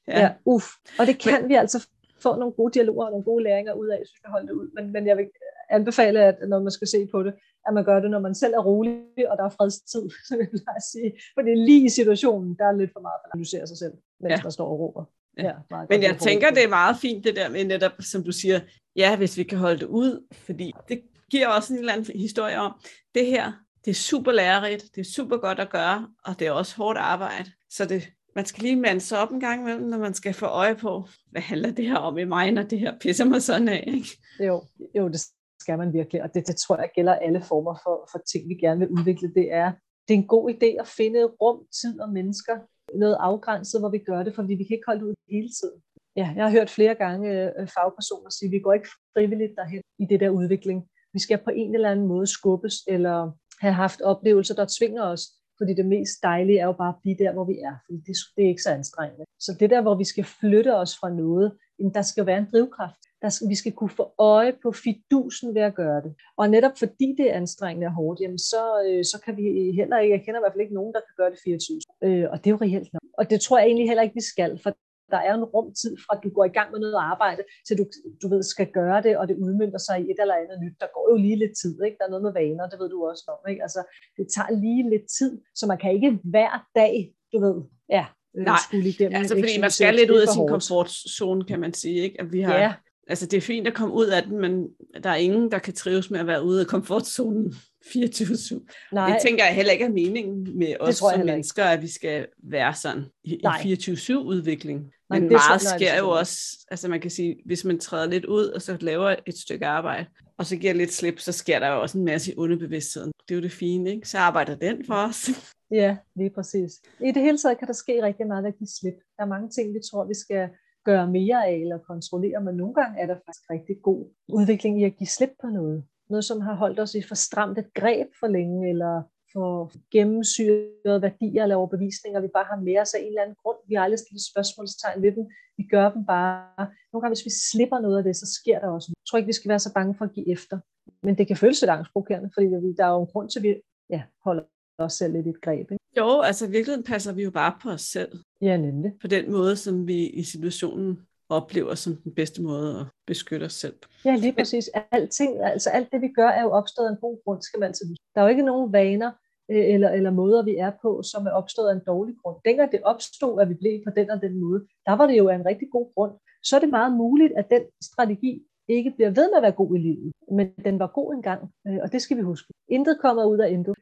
Ja. ja, uff. Og det kan men, vi altså få nogle gode dialoger og nogle gode læringer ud af, hvis vi kan holde det ud. Men, men jeg vil anbefale, at når man skal se på det, at man gør det, når man selv er rolig, og der er fredstid, så vil jeg sige. For det er lige i situationen, der er lidt for meget, at analysere sig selv, mens ja. man står og råber. Ja. Ja, Men jeg tænker, det er meget fint det der med netop, som du siger, ja, hvis vi kan holde det ud, fordi det giver også en eller anden historie om, det her, det er super lærerigt, det er super godt at gøre, og det er også hårdt arbejde. Så det, man skal lige mande sig op en gang imellem, når man skal få øje på, hvad handler det her om i mig, når det her pisser mig sådan af. Ikke? Jo, jo, det skal man virkelig, og det, det tror jeg gælder alle former for, for ting, vi gerne vil udvikle. Det er, det er en god idé at finde rum, tid og mennesker, noget afgrænset, hvor vi gør det, fordi vi kan ikke holde ud hele tiden. Ja, jeg har hørt flere gange øh, fagpersoner sige, at vi går ikke frivilligt derhen i det der udvikling. Vi skal på en eller anden måde skubbes, eller have haft oplevelser, der tvinger os fordi det mest dejlige er jo bare at blive der, hvor vi er, fordi det, det er ikke så anstrengende. Så det der, hvor vi skal flytte os fra noget, jamen der skal være en drivkraft. Der skal, vi skal kunne få øje på fidusen ved at gøre det. Og netop fordi det er anstrengende og hårdt, jamen så, øh, så kan vi heller ikke, jeg kender i hvert fald ikke nogen, der kan gøre det 24. Øh, og det er jo reelt nok. Og det tror jeg egentlig heller ikke, vi skal, for der er en rumtid fra, at du går i gang med noget arbejde, til du, du ved, skal gøre det, og det udmyndter sig i et eller andet nyt. Der går jo lige lidt tid, ikke? Der er noget med vaner, det ved du også om, ikke? Altså, det tager lige lidt tid, så man kan ikke hver dag, du ved, ja, Nej, skulle igennem. altså fordi man skal lidt ud af sin komfortzone, kan man sige, ikke? At vi har, ja. Altså det er fint at komme ud af den, men der er ingen, der kan trives med at være ude af komfortzonen 24-7. Nej. Det tænker jeg heller ikke er meningen med os som mennesker, at vi skal være sådan i, i 24-7-udvikling. Men det meget så, sker jo også, altså man kan sige, hvis man træder lidt ud, og så laver et stykke arbejde, og så giver lidt slip, så sker der jo også en masse i underbevidstheden. Det er jo det fine, ikke? Så arbejder den for os. Ja, lige præcis. I det hele taget kan der ske rigtig meget at give slip. Der er mange ting, vi tror, vi skal gøre mere af eller kontrollere, men nogle gange er der faktisk rigtig god udvikling i at give slip på noget. Noget, som har holdt os i for stramt et greb for længe, eller for gennemsyrede værdier eller overbevisninger, vi bare har med os af en eller anden grund. Vi har aldrig stillet spørgsmålstegn ved dem. Vi gør dem bare. Nogle gange, hvis vi slipper noget af det, så sker der også. Jeg tror ikke, vi skal være så bange for at give efter. Men det kan føles lidt angstprovokerende, fordi der er jo en grund til, at vi ja, holder os selv lidt et greb. Ikke? Jo, altså i virkeligheden passer vi jo bare på os selv. Ja, nemlig. På den måde, som vi i situationen oplever som den bedste måde at beskytte os selv. Ja, lige præcis. Alting, altså alt det, vi gør, er jo opstået af en god grund, skal man huske. Der er jo ikke nogen vaner øh, eller, eller måder, vi er på, som er opstået af en dårlig grund. Dengang det opstod, at vi blev på den og den måde, der var det jo af en rigtig god grund. Så er det meget muligt, at den strategi ikke bliver ved med at være god i livet, men den var god engang, øh, og det skal vi huske. Intet kommer ud af intet.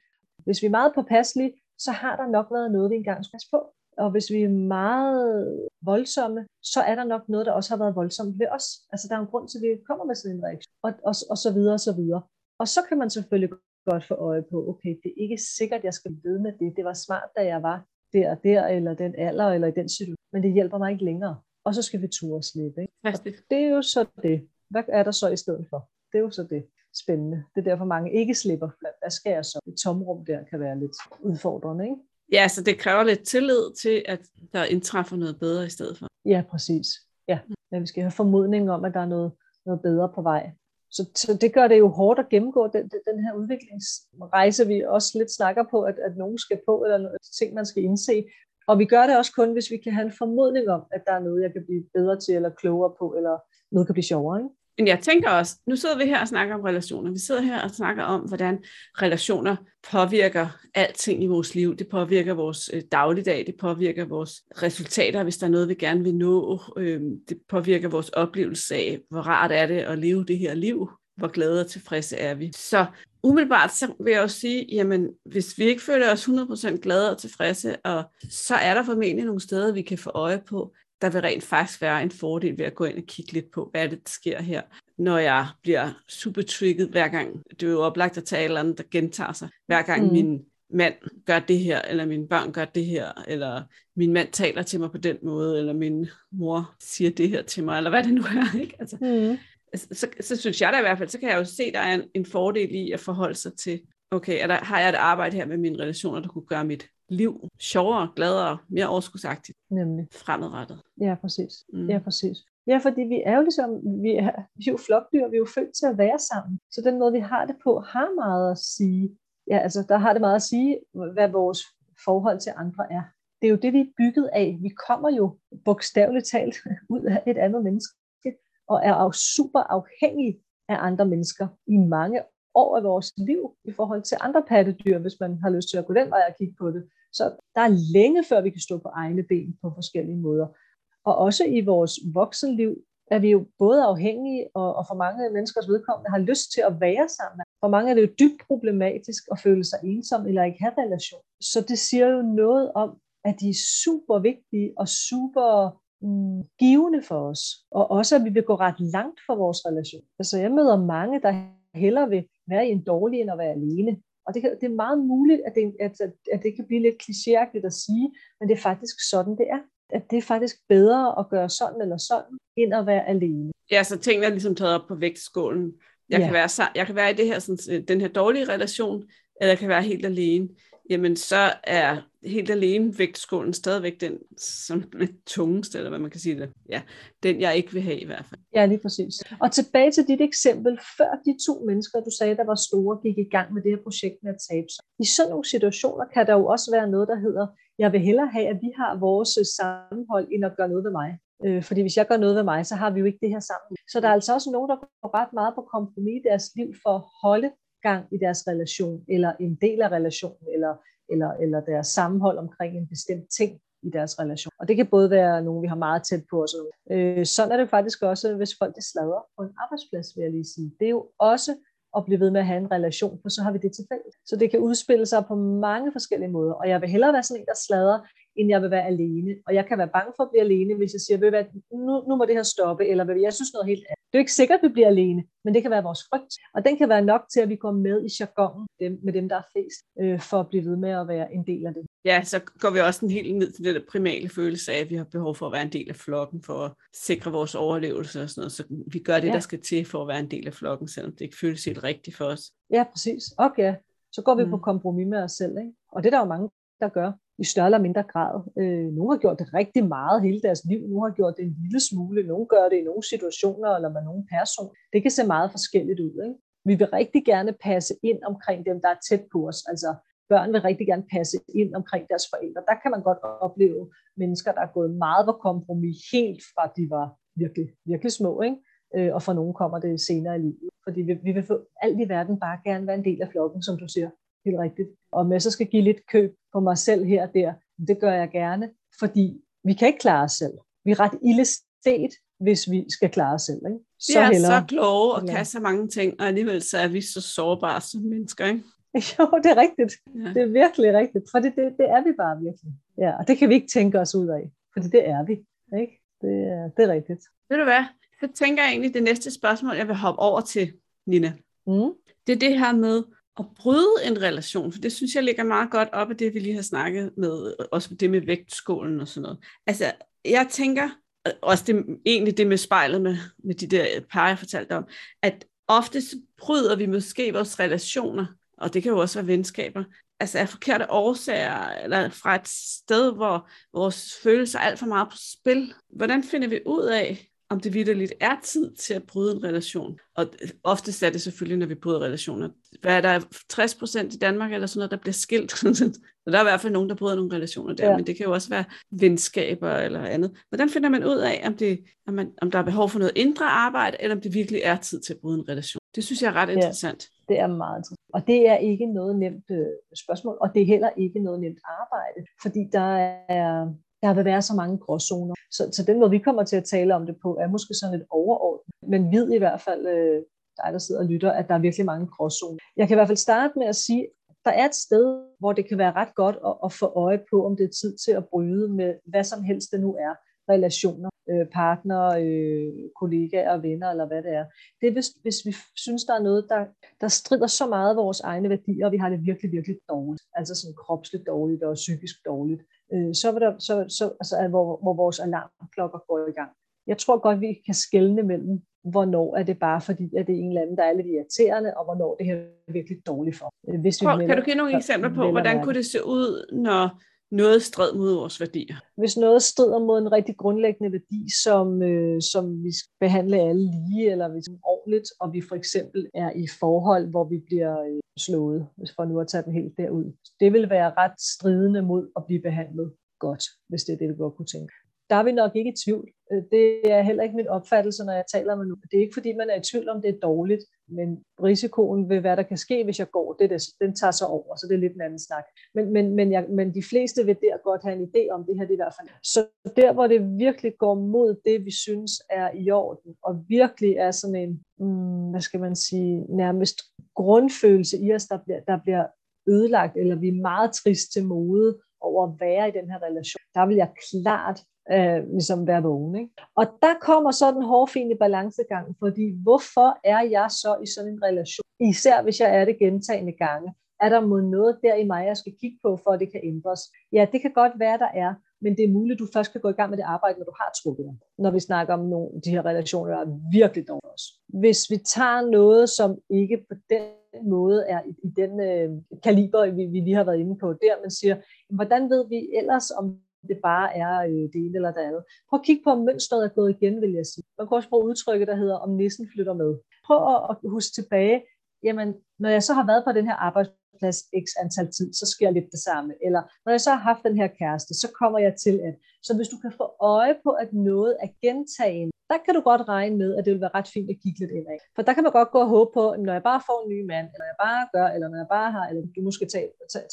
Hvis vi er meget påpasselige, så har der nok været noget, vi engang skal passe på. Og hvis vi er meget voldsomme, så er der nok noget, der også har været voldsomt ved os. Altså der er en grund til, at vi kommer med sådan en reaktion, og, og, og så videre og så videre. Og så kan man selvfølgelig godt få øje på, okay, det er ikke sikkert, jeg skal ved med det. Det var smart, da jeg var der og der, eller den alder, eller i den situation. Men det hjælper mig ikke længere. Og så skal vi ture slippe. Ikke? Og det er jo så det. Hvad er der så i stedet for? Det er jo så det spændende. Det er derfor mange ikke slipper. Hvad skal jeg så? Et tomrum der kan være lidt udfordrende, ikke? Ja, så det kræver lidt tillid til, at der indtræffer noget bedre i stedet for. Ja, præcis. Ja, men vi skal have formodning om, at der er noget, noget bedre på vej. Så, så det gør det jo hårdt at gennemgå den, den her udviklingsrejse, vi også lidt snakker på, at, at nogen skal på, eller noget, ting, man skal indse. Og vi gør det også kun, hvis vi kan have en formodning om, at der er noget, jeg kan blive bedre til, eller klogere på, eller noget kan blive sjovere. Ikke? Men jeg tænker også, nu sidder vi her og snakker om relationer. Vi sidder her og snakker om, hvordan relationer påvirker alting i vores liv. Det påvirker vores øh, dagligdag, det påvirker vores resultater, hvis der er noget, vi gerne vil nå. Øh, det påvirker vores oplevelse af, hvor rart er det at leve det her liv. Hvor glade og tilfredse er vi. Så umiddelbart så vil jeg også sige, jamen hvis vi ikke føler os 100% glade og tilfredse, og så er der formentlig nogle steder, vi kan få øje på, der vil rent faktisk være en fordel ved at gå ind og kigge lidt på, hvad er det, der sker her, når jeg bliver super trigget hver gang. Det er jo oplagt at tage eller andet, der gentager sig. Hver gang mm. min mand gør det her, eller mine børn gør det her, eller min mand taler til mig på den måde, eller min mor siger det her til mig, eller hvad det nu er. Ikke? Altså, mm. så, så, så synes jeg da i hvert fald, så kan jeg jo se, at der er en, en fordel i at forholde sig til, okay, er der, har jeg et arbejde her med mine relationer, der kunne gøre mit liv sjovere, gladere, mere overskudsagtigt Nemlig. fremadrettet. Ja, præcis. Mm. Ja, præcis. Ja, fordi vi er jo ligesom, vi er, vi er jo flokdyr, vi er jo født til at være sammen. Så den måde, vi har det på, har meget at sige. Ja, altså, der har det meget at sige, hvad vores forhold til andre er. Det er jo det, vi er bygget af. Vi kommer jo bogstaveligt talt ud af et andet menneske, og er jo super afhængige af andre mennesker i mange år af vores liv i forhold til andre pattedyr, hvis man har lyst til at gå den vej og kigge på det. Så der er længe før vi kan stå på egne ben på forskellige måder. Og også i vores voksenliv er vi jo både afhængige, og, og for mange menneskers vedkommende har lyst til at være sammen. For mange er det jo dybt problematisk at føle sig ensom eller ikke have relation. Så det siger jo noget om, at de er super vigtige og super mm, givende for os. Og også, at vi vil gå ret langt for vores relation. Altså jeg møder mange, der hellere vil være i en dårlig end at være alene. Og det, kan, det er meget muligt, at det, at, at det kan blive lidt klichéagtigt at sige, men det er faktisk sådan, det er. At det er faktisk bedre at gøre sådan eller sådan, end at være alene. Ja, så tingene er ligesom taget op på vægtskålen. Jeg, ja. kan være, jeg kan være i det her, sådan, den her dårlige relation, eller jeg kan være helt alene jamen så er helt alene vægtskålen stadigvæk den, som er tungest, eller hvad man kan sige det. Ja, den jeg ikke vil have i hvert fald. Ja, lige præcis. Og tilbage til dit eksempel, før de to mennesker, du sagde, der var store, gik i gang med det her projekt med at tabe sig. I sådan nogle situationer kan der jo også være noget, der hedder, jeg vil hellere have, at vi har vores øh, sammenhold, end at gøre noget ved mig. Øh, fordi hvis jeg gør noget ved mig, så har vi jo ikke det her sammen. Så der er altså også nogen, der går ret meget på kompromis i deres liv for at holde gang i deres relation, eller en del af relationen, eller, eller, eller deres sammenhold omkring en bestemt ting i deres relation. Og det kan både være nogen, vi har meget tæt på os. Øh, sådan er det faktisk også, hvis folk det sladrer på en arbejdsplads, vil jeg lige sige. Det er jo også at blive ved med at have en relation, for så har vi det til fælles. Så det kan udspille sig på mange forskellige måder, og jeg vil hellere være sådan en, der sladrer, end jeg vil være alene. Og jeg kan være bange for at blive alene, hvis jeg siger, ved nu, nu må det her stoppe, eller jeg synes noget helt andet. Det er ikke sikkert, at vi bliver alene, men det kan være vores frygt. Og den kan være nok til, at vi går med i jargonen med dem, der er flest, øh, for at blive ved med at være en del af det. Ja, så går vi også en helt ned til den der primale følelse af, at vi har behov for at være en del af flokken, for at sikre vores overlevelse og sådan noget. Så vi gør det, ja. der skal til for at være en del af flokken, selvom det ikke føles helt rigtigt for os. Ja, præcis. Okay. Så går vi mm. på kompromis med os selv. Ikke? Og det er der jo mange, der gør i større eller mindre grad. Øh, nogle har gjort det rigtig meget hele deres liv, nogle har gjort det en lille smule, nogle gør det i nogle situationer eller med nogle person. Det kan se meget forskelligt ud. Ikke? Vi vil rigtig gerne passe ind omkring dem, der er tæt på os. Altså børn vil rigtig gerne passe ind omkring deres forældre. Der kan man godt opleve mennesker, der er gået meget på kompromis, helt fra de var virkelig, virkelig små. Ikke? Øh, og for nogen kommer det senere i livet. Fordi vi, vi vil for alt i verden bare gerne være en del af flokken, som du siger helt rigtigt. Og om jeg så skal give lidt køb på mig selv her og der, det gør jeg gerne, fordi vi kan ikke klare os selv. Vi er ret ildestet, hvis vi skal klare os selv. Ikke? Så vi er hellere, så kloge og kan så mange ting, og alligevel så er vi så sårbare som mennesker. Ikke? Jo, det er rigtigt. Ja. Det er virkelig rigtigt, for det, det, det er vi bare virkelig. Ja, og det kan vi ikke tænke os ud af, for det er vi. Ikke? Det, er, det er rigtigt. Ved du hvad? Så tænker jeg egentlig, det næste spørgsmål, jeg vil hoppe over til, Nina. Mm. Det er det her med, at bryde en relation, for det synes jeg ligger meget godt op af det, vi lige har snakket med, også det med vægtskålen og sådan noget. Altså, jeg tænker, også det, egentlig det med spejlet med, med de der par, jeg fortalte om, at oftest bryder vi måske vores relationer, og det kan jo også være venskaber, altså af forkerte årsager, eller fra et sted, hvor vores følelser er alt for meget på spil. Hvordan finder vi ud af, om det vidderligt er tid til at bryde en relation. Og oftest er det selvfølgelig, når vi bryder relationer. Hvad er der 60 procent i Danmark eller sådan noget, der bliver skilt? så der er i hvert fald nogen, der bryder nogle relationer der, ja. men det kan jo også være venskaber eller andet. Hvordan finder man ud af, om, det, om, man, om der er behov for noget indre arbejde, eller om det virkelig er tid til at bryde en relation? Det synes jeg er ret interessant. Ja, det er meget interessant. Og det er ikke noget nemt øh, spørgsmål, og det er heller ikke noget nemt arbejde, fordi der er, der vil være så mange gråzoner. Så, så den måde, vi kommer til at tale om det på, er måske sådan et overordnet. Men vid i hvert fald, øh, dig der sidder og lytter, at der er virkelig mange gråzoner. Jeg kan i hvert fald starte med at sige, der er et sted, hvor det kan være ret godt at, at få øje på, om det er tid til at bryde med hvad som helst det nu er relationer, øh, partnere, øh, kollegaer, venner eller hvad det er. Det er, hvis, hvis vi synes, der er noget, der, der strider så meget vores egne værdier, og vi har det virkelig, virkelig dårligt, altså sådan kropsligt dårligt og psykisk dårligt, øh, så vil der, så, så, altså, hvor, hvor vores alarmklokker går i gang. Jeg tror godt, vi kan skelne mellem, hvornår er det bare fordi, at det er en eller anden, der er lidt irriterende, og hvornår det her er virkelig dårligt for. Øh, hvis vi Prøv, melder, kan du give nogle eksempler på, hvordan kunne det se ud, når noget strid mod vores værdier. Hvis noget strider mod en rigtig grundlæggende værdi, som, øh, som vi skal behandle alle lige, eller hvis er ordentligt, og vi for eksempel er i forhold, hvor vi bliver øh, slået, hvis for nu at tage den helt derud. Det vil være ret stridende mod at blive behandlet godt, hvis det er det, vi godt kunne tænke der er vi nok ikke i tvivl. Øh, det er heller ikke min opfattelse, når jeg taler med nogen. Det er ikke fordi, man er i tvivl om, det er dårligt, men risikoen ved, hvad der kan ske, hvis jeg går, det, der, den tager sig over, så det er lidt en anden snak. Men, men, men, jeg, men de fleste vil der godt have en idé om det her, det er i hvert fald. Så der, hvor det virkelig går mod det, vi synes er i orden, og virkelig er sådan en, hmm, hvad skal man sige, nærmest grundfølelse i os, der bliver, der bliver ødelagt, eller vi er meget trist til mode over at være i den her relation, der vil jeg klart øh, ligesom være vågen. Ikke? Og der kommer så den hårfine balancegang, fordi hvorfor er jeg så i sådan en relation? Især hvis jeg er det gentagende gange. Er der mod noget der i mig, jeg skal kigge på, for at det kan ændres? Ja, det kan godt være, der er, men det er muligt, at du først kan gå i gang med det arbejde, når du har trukket dig. Når vi snakker om nogle af de her relationer, der er virkelig dårlige også. Hvis vi tager noget, som ikke på den måde er i, i den øh, kaliber, vi, vi lige har været inde på der, man siger, hvordan ved vi ellers, om det bare er øh, det ene eller det andet. Prøv at kigge på, om mønstret er gået igen, vil jeg sige. Man kan også bruge udtrykket, der hedder, om nissen flytter med. Prøv at, huske tilbage, jamen, når jeg så har været på den her arbejdsplads x antal tid, så sker lidt det samme. Eller når jeg så har haft den her kæreste, så kommer jeg til at. Så hvis du kan få øje på, at noget er gentagende, der kan du godt regne med, at det vil være ret fint at kigge lidt ind af. For der kan man godt gå og håbe på, at når jeg bare får en ny mand, eller jeg bare gør, eller når jeg bare har, eller du måske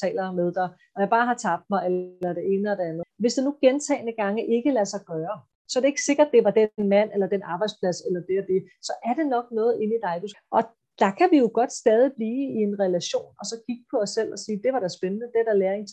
taler med dig, når jeg bare har tabt mig, eller det ene eller det andet. Hvis det nu gentagende gange ikke lader sig gøre, så er det ikke sikkert, det var den mand, eller den arbejdsplads, eller det og det. Så er det nok noget inde i dig. Og der kan vi jo godt stadig blive i en relation, og så kigge på os selv og sige, det var da spændende, det er der læring.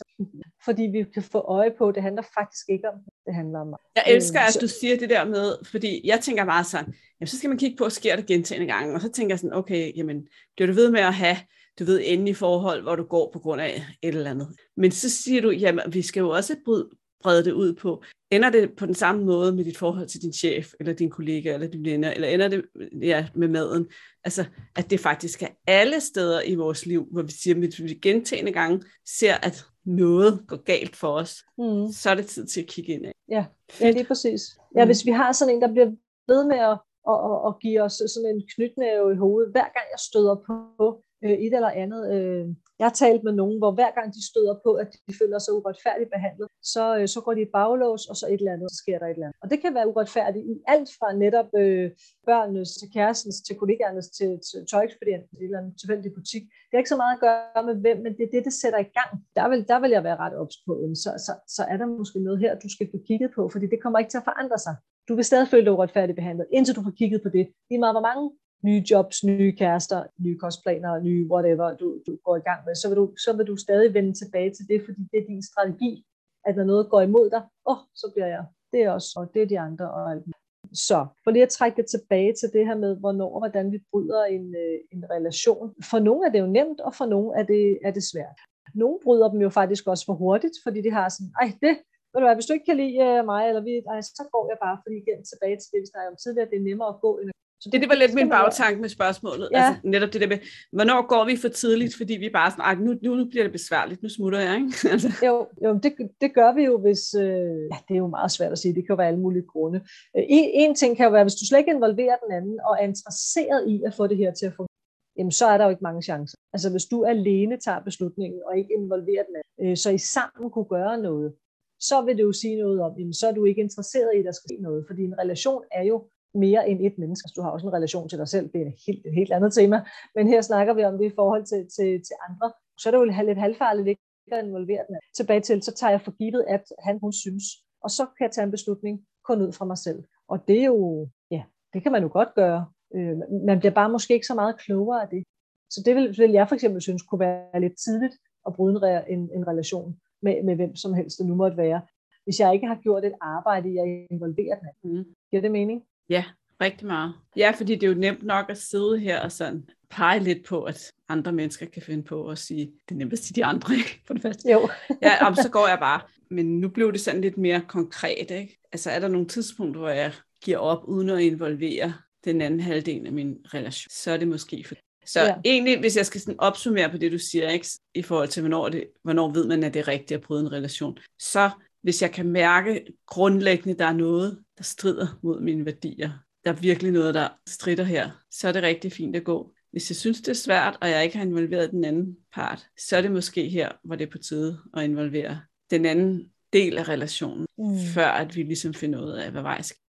Fordi vi kan få øje på, det handler faktisk ikke om det handler om mig. Jeg elsker, at du siger det der med, fordi jeg tænker meget sådan, jamen, så skal man kigge på, sker det gentagende gange, og så tænker jeg sådan, okay, jamen, bliver du ved med at have, du ved, i forhold, hvor du går på grund af et eller andet. Men så siger du, jamen, vi skal jo også bryde, brede det ud på. Ender det på den samme måde med dit forhold til din chef, eller din kollega, eller din venner, eller ender det ja, med maden? Altså, at det faktisk er alle steder i vores liv, hvor vi siger, at vi gentagende gange ser, at noget går galt for os, mm. så er det tid til at kigge ind af. Ja, ja det er præcis. Ja, mm. hvis vi har sådan en, der bliver ved med at, at, at, at give os sådan en knytnæve i hovedet, hver gang jeg støder på øh, et eller andet. Øh, jeg har talt med nogen, hvor hver gang de støder på, at de føler sig uretfærdigt behandlet, så, øh, så går de i baglås, og så et eller andet, så sker der et eller andet. Og det kan være uretfærdigt i alt fra netop øh, børnenes til kærestens, til kollegaernes, til, til tøjekspedienten, til en eller anden tilfældig butik. Det har ikke så meget at gøre med hvem, men det er det, det sætter i gang. Der vil, der vil jeg være ret ops på. Så, så, så er der måske noget her, du skal få kigget på, fordi det kommer ikke til at forandre sig. Du vil stadig føle dig uretfærdigt behandlet, indtil du får kigget på det. Lige meget hvor mange nye jobs, nye kærester, nye kostplaner, nye whatever, du, du går i gang med, så vil, du, så vil du stadig vende tilbage til det, fordi det er din strategi, at når noget går imod dig, åh, oh, så bliver jeg, det er også, og det er de andre, og alt så for lige at trække det tilbage til det her med, hvornår og hvordan vi bryder en, øh, en relation. For nogle er det jo nemt, og for nogle er det, er det svært. Nogle bryder dem jo faktisk også for hurtigt, fordi de har sådan, ej, det, ved du hvad, hvis du ikke kan lide øh, mig, eller vi, ej, så går jeg bare, fordi igen tilbage til det, vi snakkede om tidligere, det er nemmere at gå, end så det, det var lidt min bagtank med spørgsmålet. Ja. Altså netop det der med, hvornår går vi for tidligt, fordi vi bare sådan, nu, nu, nu bliver det besværligt, nu smutter jeg, ikke? altså. Jo, jo det, det gør vi jo, hvis, øh, ja, det er jo meget svært at sige, det kan jo være alle mulige grunde. Øh, en, en ting kan jo være, hvis du slet ikke involverer den anden, og er interesseret i at få det her til at fungere, jamen så er der jo ikke mange chancer. Altså hvis du alene tager beslutningen, og ikke involverer den anden, øh, så I sammen kunne gøre noget, så vil det jo sige noget om, jamen, så er du ikke interesseret i, at der skal ske noget, fordi en relation er jo mere end et menneske. Du har også en relation til dig selv, det er et helt, et helt andet tema, men her snakker vi om det i forhold til, til, til andre. Så er det jo lidt halvfarligt ikke at involvere den. Tilbage til, så tager jeg for givet, at han, hun synes, og så kan jeg tage en beslutning kun ud fra mig selv. Og det er jo, ja, det kan man jo godt gøre. Øh, man bliver bare måske ikke så meget klogere af det. Så det vil, vil jeg for eksempel synes kunne være lidt tidligt at bryde en, en relation med, med hvem som helst det nu måtte være, hvis jeg ikke har gjort et arbejde i at involvere den. Mm. Giver det mening? Ja, rigtig meget. Ja, fordi det er jo nemt nok at sidde her og sådan pege lidt på, at andre mennesker kan finde på at sige, det er nemt at sige de andre, ikke? For det første. Jo. ja, om, så går jeg bare. Men nu blev det sådan lidt mere konkret, ikke? Altså er der nogle tidspunkter, hvor jeg giver op, uden at involvere den anden halvdel af min relation, så er det måske for så ja. egentlig, hvis jeg skal sådan opsummere på det, du siger, ikke, i forhold til, hvornår, det, hvornår ved man, at det er rigtigt at bryde en relation, så hvis jeg kan mærke grundlæggende, der er noget, der strider mod mine værdier, der er virkelig noget, der strider her, så er det rigtig fint at gå. Hvis jeg synes, det er svært, og jeg ikke har involveret den anden part, så er det måske her, hvor det er på tide at involvere den anden del af relationen, mm. før at vi ligesom finder ud af, hvad vej skal.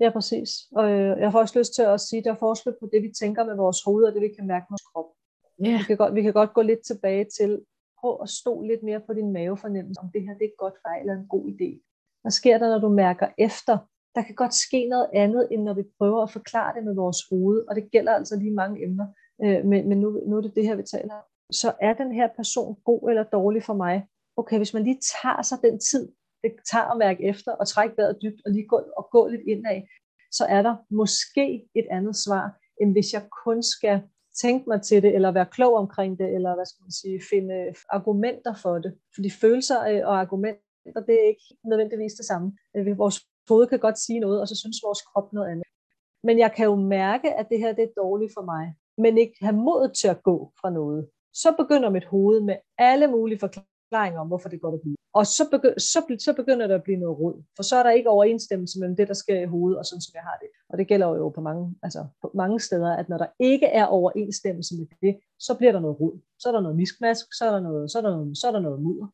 Ja, præcis. Og øh, jeg får også lyst til at sige, at der er forskel på det, vi tænker med vores hoved, og det, vi kan mærke med vores krop. Yeah. Vi, kan godt, vi kan godt gå lidt tilbage til, prøv at stå lidt mere på din mavefornemmelse, om det her det er et godt fejl eller en god idé. Hvad sker der, når du mærker efter? Der kan godt ske noget andet, end når vi prøver at forklare det med vores hoved, og det gælder altså lige mange emner, øh, men, men nu, nu er det det her, vi taler om. Så er den her person god eller dårlig for mig? Okay, hvis man lige tager sig den tid, det tager at mærke efter og trække vejret dybt og lige gå, og gå lidt indad, så er der måske et andet svar, end hvis jeg kun skal tænke mig til det, eller være klog omkring det, eller hvad skal man sige, finde øh, argumenter for det. Fordi følelser øh, og argumenter, det er ikke nødvendigvis det samme. Øh, vores hoved kan godt sige noget, og så synes vores krop noget andet. Men jeg kan jo mærke, at det her det er dårligt for mig, men ikke have mod til at gå fra noget. Så begynder mit hoved med alle mulige forklaringer om, hvorfor det går at blive. Og så, begy- så, så begynder der at blive noget råd. For så er der ikke overensstemmelse mellem det, der sker i hovedet, og sådan som jeg har det. Og det gælder jo på mange, altså på mange steder, at når der ikke er overensstemmelse med det, så bliver der noget råd. Så er der noget miskmask, så er der noget, så er der noget, så er der noget mudder.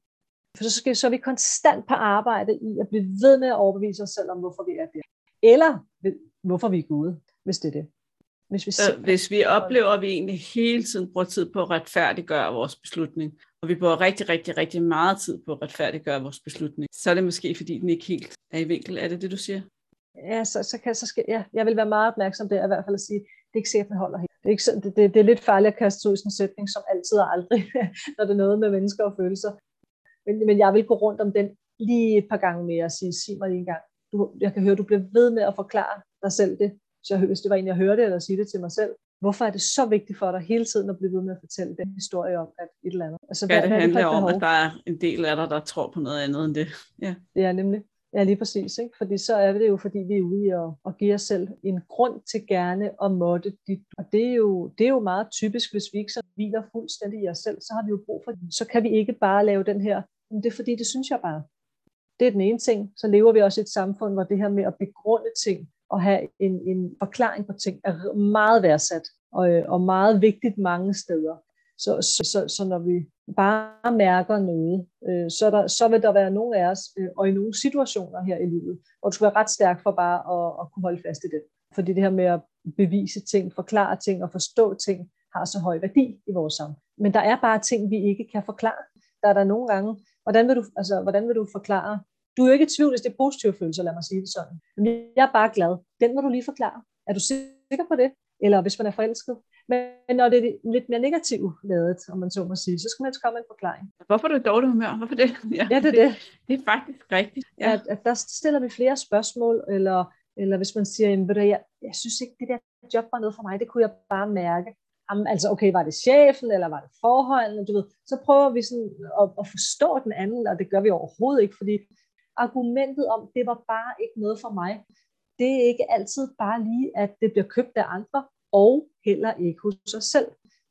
For så, skal, så er vi konstant på arbejde i at blive ved med at overbevise os selv om, hvorfor vi er der. Eller hvorfor vi er gode, hvis det er det. Hvis vi, så, hvis vi oplever, at vi egentlig hele tiden bruger tid på at retfærdiggøre vores beslutning, og vi bruger rigtig, rigtig, rigtig meget tid på at retfærdiggøre vores beslutning, så er det måske, fordi den ikke helt er i vinkel. Er det det, du siger? Ja, så, så, kan, så skal, ja, jeg vil være meget opmærksom der, i hvert fald at sige, det er ikke sikkert, at den holder helt. Det er, ikke, det, det, det er lidt farligt at kaste ud i sådan en sætning, som altid og aldrig, når det er noget med mennesker og følelser. Men, men jeg vil gå rundt om den lige et par gange mere og sige, sig mig lige en gang. Du, jeg kan høre, du bliver ved med at forklare dig selv det. Så jeg, hvis det var en, jeg hørte, eller sige det til mig selv, hvorfor er det så vigtigt for dig hele tiden at blive ved med at fortælle den historie om at et eller andet? Altså, hvad, det handler om, at der er en del af dig, der tror på noget andet end det. Ja, ja nemlig. Ja, lige præcis. Ikke? Fordi så er det jo, fordi vi er ude i at, at give os selv en grund til gerne at måtte dit. Og det er, jo, det er jo meget typisk, hvis vi ikke så hviler fuldstændig i os selv, så har vi jo brug for det. Så kan vi ikke bare lave den her, men det er fordi, det synes jeg bare. Det er den ene ting. Så lever vi også i et samfund, hvor det her med at begrunde ting, og have en, en forklaring på ting, er meget værdsat og, øh, og meget vigtigt mange steder. Så, så, så, så når vi bare mærker noget, øh, så, der, så vil der være nogle af os, øh, og i nogle situationer her i livet, hvor du skal være ret stærk for bare at, at kunne holde fast i det. Fordi det her med at bevise ting, forklare ting og forstå ting, har så høj værdi i vores samfund. Men der er bare ting, vi ikke kan forklare. Der er der nogle gange, hvordan vil du, altså, hvordan vil du forklare du er jo ikke i tvivl, hvis det er positive følelser, lad mig sige det sådan. Men jeg er bare glad. Den må du lige forklare. Er du sikker på det? Eller hvis man er forelsket. Men når det er lidt mere negativt lavet, om man så må sige, så skal man komme en forklaring. Hvorfor er du dårlig humør? Hvorfor det? Ja, ja det er det. Det er faktisk rigtigt. Ja. At, at der stiller vi flere spørgsmål, eller, eller hvis man siger, jamen, jeg, jeg synes ikke, det der job var noget for mig, det kunne jeg bare mærke. Jamen, altså, okay, var det chefen, eller var det forholdene, du ved, så prøver vi sådan at, at forstå den anden, og det gør vi overhovedet ikke, fordi argumentet om, det var bare ikke noget for mig, det er ikke altid bare lige, at det bliver købt af andre, og heller ikke hos os selv.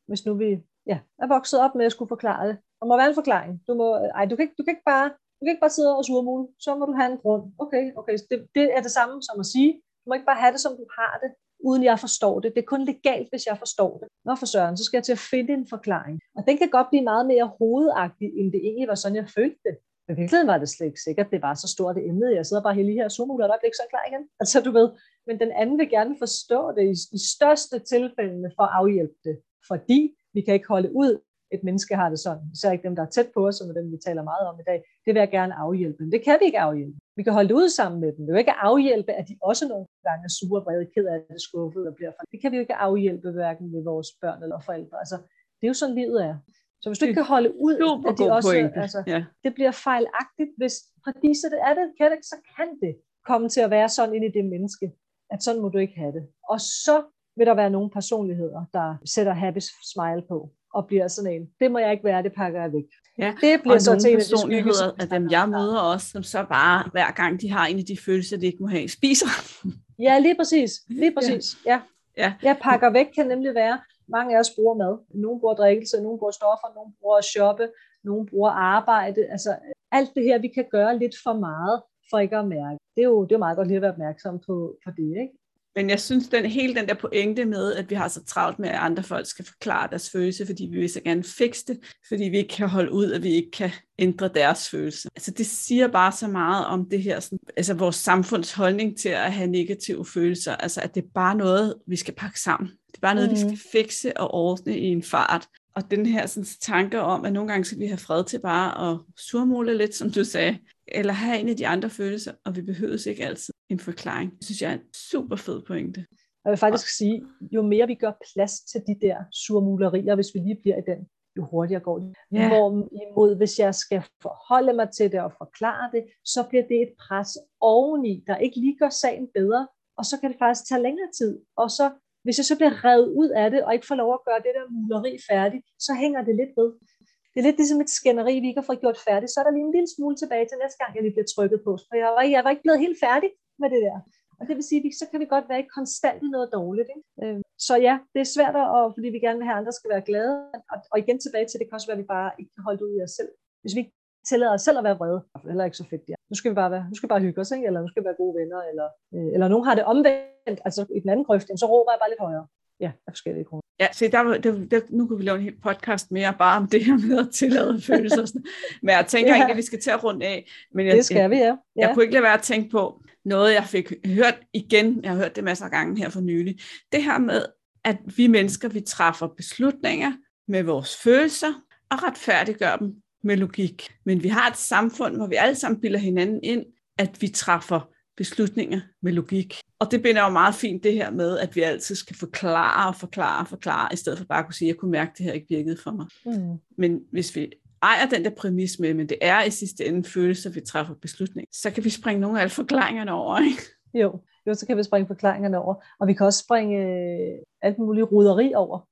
Hvis nu vi ja, er vokset op med at skulle forklare det. Der må være en forklaring. Du, må, ej, du, kan, ikke, du, kan ikke bare, du kan ikke bare sidde og surmule. Så må du have en grund. Okay, okay. Det, det er det samme som at sige, du må ikke bare have det, som du har det, uden jeg forstår det. Det er kun legalt, hvis jeg forstår det. Nå for søren, så skal jeg til at finde en forklaring. Og den kan godt blive meget mere hovedagtig, end det egentlig var sådan, jeg følte det. Men i virkeligheden var det slet ikke sikkert, det var så stort et emne. Jeg sidder bare lige her og zoomer ud, og ikke så klar igen. Altså du ved, men den anden vil gerne forstå det i, i største tilfældene for at afhjælpe det. Fordi vi kan ikke holde ud, et menneske har det sådan. Især ikke dem, der er tæt på os, som er dem, vi taler meget om i dag. Det vil jeg gerne afhjælpe. Men det kan vi ikke afhjælpe. Vi kan holde det ud sammen med dem. Det vil ikke afhjælpe, at de også nogle gange er sure, vrede, ked af det, skuffet og bliver for. Det kan vi jo ikke afhjælpe, hverken ved vores børn eller forældre. Altså, det er jo sådan, livet er. Så hvis du ikke kan holde ud, at de også, altså, ja. det bliver fejlagtigt, hvis præcis det er det, kan det, så kan det komme til at være sådan ind i det menneske, at sådan må du ikke have det. Og så vil der være nogle personligheder, der sætter happy smile på, og bliver sådan en, det må jeg ikke være, det pakker jeg væk. Ja, det bliver og så nogle til personligheder af dem, jeg møder også, som så bare, hver gang de har en af de følelser, de ikke må have, spiser. Ja, lige præcis. Lige præcis. Ja. ja. ja. Jeg pakker væk kan nemlig være, mange af os bruger mad. Nogle bruger drikkelse, nogle bruger stoffer, nogle bruger at shoppe, nogle bruger arbejde. Altså alt det her, vi kan gøre lidt for meget for ikke at mærke. Det er jo, det er meget godt lige at være opmærksom på, på det. Ikke? Men jeg synes, den hele den der pointe med, at vi har så travlt med, at andre folk skal forklare deres følelse, fordi vi vil så gerne fikse det, fordi vi ikke kan holde ud, at vi ikke kan ændre deres følelse. Altså det siger bare så meget om det her, sådan, altså vores samfunds holdning til at have negative følelser, altså at det er bare noget, vi skal pakke sammen. Det er bare noget, mm. vi skal fikse og ordne i en fart. Og den her sådan, tanke om, at nogle gange skal vi have fred til bare at surmule lidt, som du sagde, eller have en af de andre følelser, og vi behøver ikke altid en forklaring. Det synes jeg er en super fed pointe. Jeg vil faktisk sige, jo mere vi gør plads til de der surmulerier, hvis vi lige bliver i den, jo hurtigere går det. Ja. Hvorimod, hvis jeg skal forholde mig til det og forklare det, så bliver det et pres oveni, der ikke lige gør sagen bedre, og så kan det faktisk tage længere tid. Og så, hvis jeg så bliver revet ud af det, og ikke får lov at gøre det der muleri færdigt, så hænger det lidt ved. Det er lidt ligesom et skænderi, vi ikke har fået gjort færdigt. Så er der lige en lille smule tilbage til næste gang, jeg lige bliver trykket på. For jeg var, jeg var ikke blevet helt færdig med det der. Og det vil sige, at så kan vi godt være ikke konstant i noget dårligt. Ikke? Øh, så ja, det er svært, at, fordi vi gerne vil have, at andre skal være glade. Og, og igen tilbage til, det kan også være, at vi bare ikke kan holde det ud i os selv. Hvis vi ikke tillader os selv at være vrede, eller er heller ikke så fedt. Ja. Nu skal vi bare, være, nu skal vi bare hygge os, ikke? eller nu skal vi være gode venner, eller, øh, eller nogen har det omvendt, altså i den anden grøft, så råber jeg bare lidt højere. Ja, af forskellige grunde. Ja, se, der, der, der, nu kunne vi lave en hel podcast mere bare om det her med at tillade følelser. Men jeg tænker ja. egentlig, at vi skal til at runde af. Men jeg, det skal vi, ja. ja. Jeg kunne ikke lade være at tænke på noget, jeg fik hørt igen. Jeg har hørt det masser af gange her for nylig. Det her med, at vi mennesker, vi træffer beslutninger med vores følelser og retfærdiggør dem med logik. Men vi har et samfund, hvor vi alle sammen bilder hinanden ind, at vi træffer beslutninger med logik. Og det binder jo meget fint det her med, at vi altid skal forklare og forklare og forklare, i stedet for bare at kunne sige, at jeg kunne mærke, at det her ikke virkede for mig. Mm. Men hvis vi ejer den der præmis med, men det er i sidste ende følelser, vi træffer beslutning, så kan vi springe nogle af alle forklaringerne over, ikke? Jo, jo, så kan vi springe forklaringerne over. Og vi kan også springe øh, alt muligt ruderi over.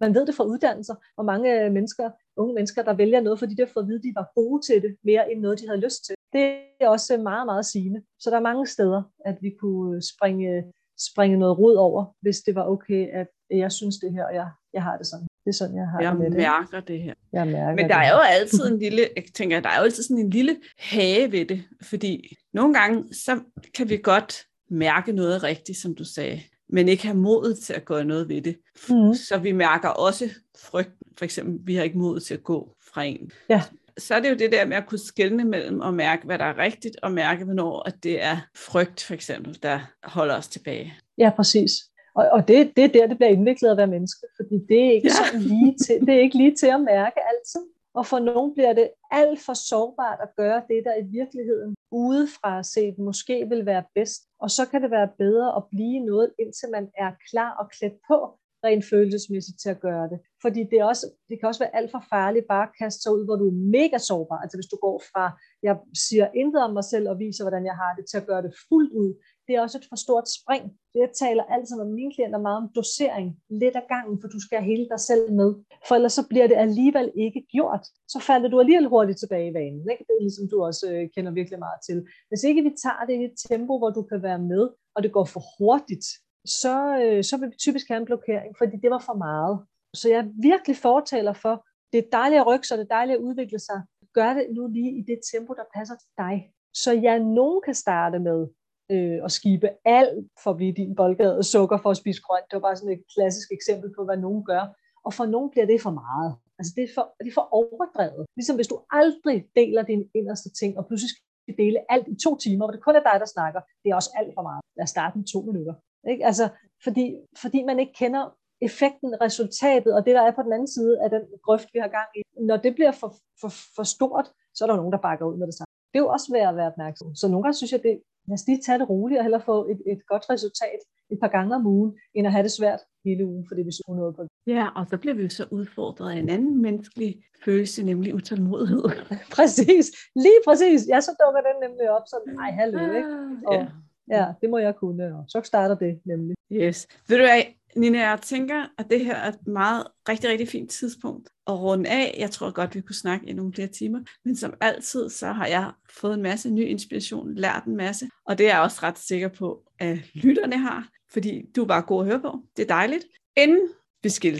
Man ved det fra uddannelser, hvor mange mennesker, unge mennesker, der vælger noget, fordi de har fået at vide, at de var gode til det, mere end noget, de havde lyst til. Det er også meget, meget sigende. Så der er mange steder, at vi kunne springe, springe noget rod over, hvis det var okay, at jeg synes det her, og jeg, jeg har det sådan. Det er sådan, jeg har jeg det med det. Jeg mærker det her. Jeg mærker Men der er jo altid en lille, jeg tænker, der er jo altid sådan en lille hage ved det, fordi nogle gange, så kan vi godt mærke noget rigtigt, som du sagde, men ikke have modet til at gøre noget ved det. Mm. Så vi mærker også frygt. For eksempel, vi har ikke mod til at gå fra en. Ja så er det jo det der med at kunne skelne mellem og mærke, hvad der er rigtigt, og mærke, hvornår at det er frygt, for eksempel, der holder os tilbage. Ja, præcis. Og, og det, det er der, det bliver indviklet at være menneske, fordi det er ikke ja. sådan lige til, det er ikke lige til at mærke altid. Og for nogen bliver det alt for sårbart at gøre det, der i virkeligheden udefra set måske vil være bedst. Og så kan det være bedre at blive noget, indtil man er klar og klædt på rent følelsesmæssigt til at gøre det. Fordi det, er også, det kan også være alt for farligt bare at kaste sig ud, hvor du er mega sårbar. Altså hvis du går fra, jeg siger intet om mig selv og viser, hvordan jeg har det, til at gøre det fuldt ud. Det er også et for stort spring. Jeg taler altid med mine klienter meget om dosering. Lidt af gangen, for du skal have hele dig selv med. For ellers så bliver det alligevel ikke gjort. Så falder du alligevel hurtigt tilbage i vanen. Ikke? Det er ligesom du også øh, kender virkelig meget til. Hvis ikke vi tager det i et tempo, hvor du kan være med, og det går for hurtigt, så, øh, så vil vi typisk have en blokering, fordi det var for meget. Så jeg er virkelig fortaler for, det er dejligt at rykke sig, det er dejligt at udvikle sig. Gør det nu lige i det tempo, der passer til dig. Så ja, nogen kan starte med øh, at skibe alt for blive din boldgade sukker for at spise grønt. Det var bare sådan et klassisk eksempel på, hvad nogen gør. Og for nogen bliver det for meget. Altså det er for, det er for overdrevet. Ligesom hvis du aldrig deler din inderste ting, og pludselig skal dele alt i to timer, hvor det kun er dig, der snakker. Det er også alt for meget. Lad os starte med to minutter. Ikke? Altså, fordi, fordi man ikke kender effekten, resultatet, og det, der er på den anden side af den grøft, vi har gang i. Når det bliver for, for, for stort, så er der nogen, der bakker ud med det samme. Det er jo også værd at være opmærksom. Så nogle gange synes jeg, det, lad os lige tage det roligt og hellere få et, et godt resultat et par gange om ugen, end at have det svært hele ugen, fordi vi så noget på. Ja, og så bliver vi så udfordret af en anden menneskelig følelse, nemlig utålmodighed. præcis, lige præcis. Ja, så dukker den nemlig op, så nej, hallo, ikke? Og, ja. Ja, det må jeg kunne, og så starter det nemlig. Yes. Ved du hvad, Nina, jeg tænker, at det her er et meget rigtig, rigtig fint tidspunkt at runde af. Jeg tror godt, vi kunne snakke i nogle flere timer. Men som altid, så har jeg fået en masse ny inspiration, lært en masse. Og det er jeg også ret sikker på, at lytterne har. Fordi du er bare god at høre på. Det er dejligt. Inden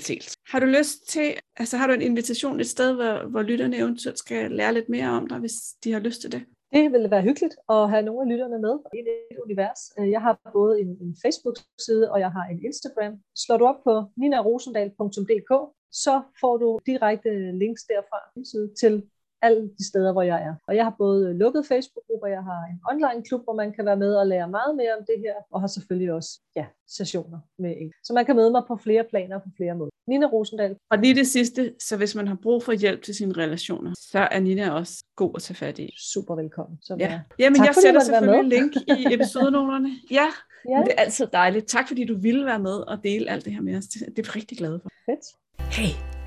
helt. Har du lyst til, altså har du en invitation et sted, hvor, hvor lytterne eventuelt skal lære lidt mere om dig, hvis de har lyst til det? Det ville være hyggeligt at have nogle af lytterne med i et univers. Øh, jeg har både en, en Facebook-side, og jeg har en Instagram. Slår du op på ninarosendal.dk, så får du direkte links derfra til alle de steder, hvor jeg er. Og jeg har både lukket Facebook-grupper, jeg har en online-klub, hvor man kan være med og lære meget mere om det her, og har selvfølgelig også ja, sessioner med en. Så man kan møde mig på flere planer på flere måder. Nina Rosendal. Og lige det sidste, så hvis man har brug for hjælp til sine relationer, så er Nina også god at tage fat i. Super velkommen. Så ja. Jamen, tak, jeg sætter selvfølgelig link i episodenoterne. Ja, ja. det er altid dejligt. Tak fordi du ville være med og dele alt det her med os. Det er vi rigtig glade for. Fedt. Hey,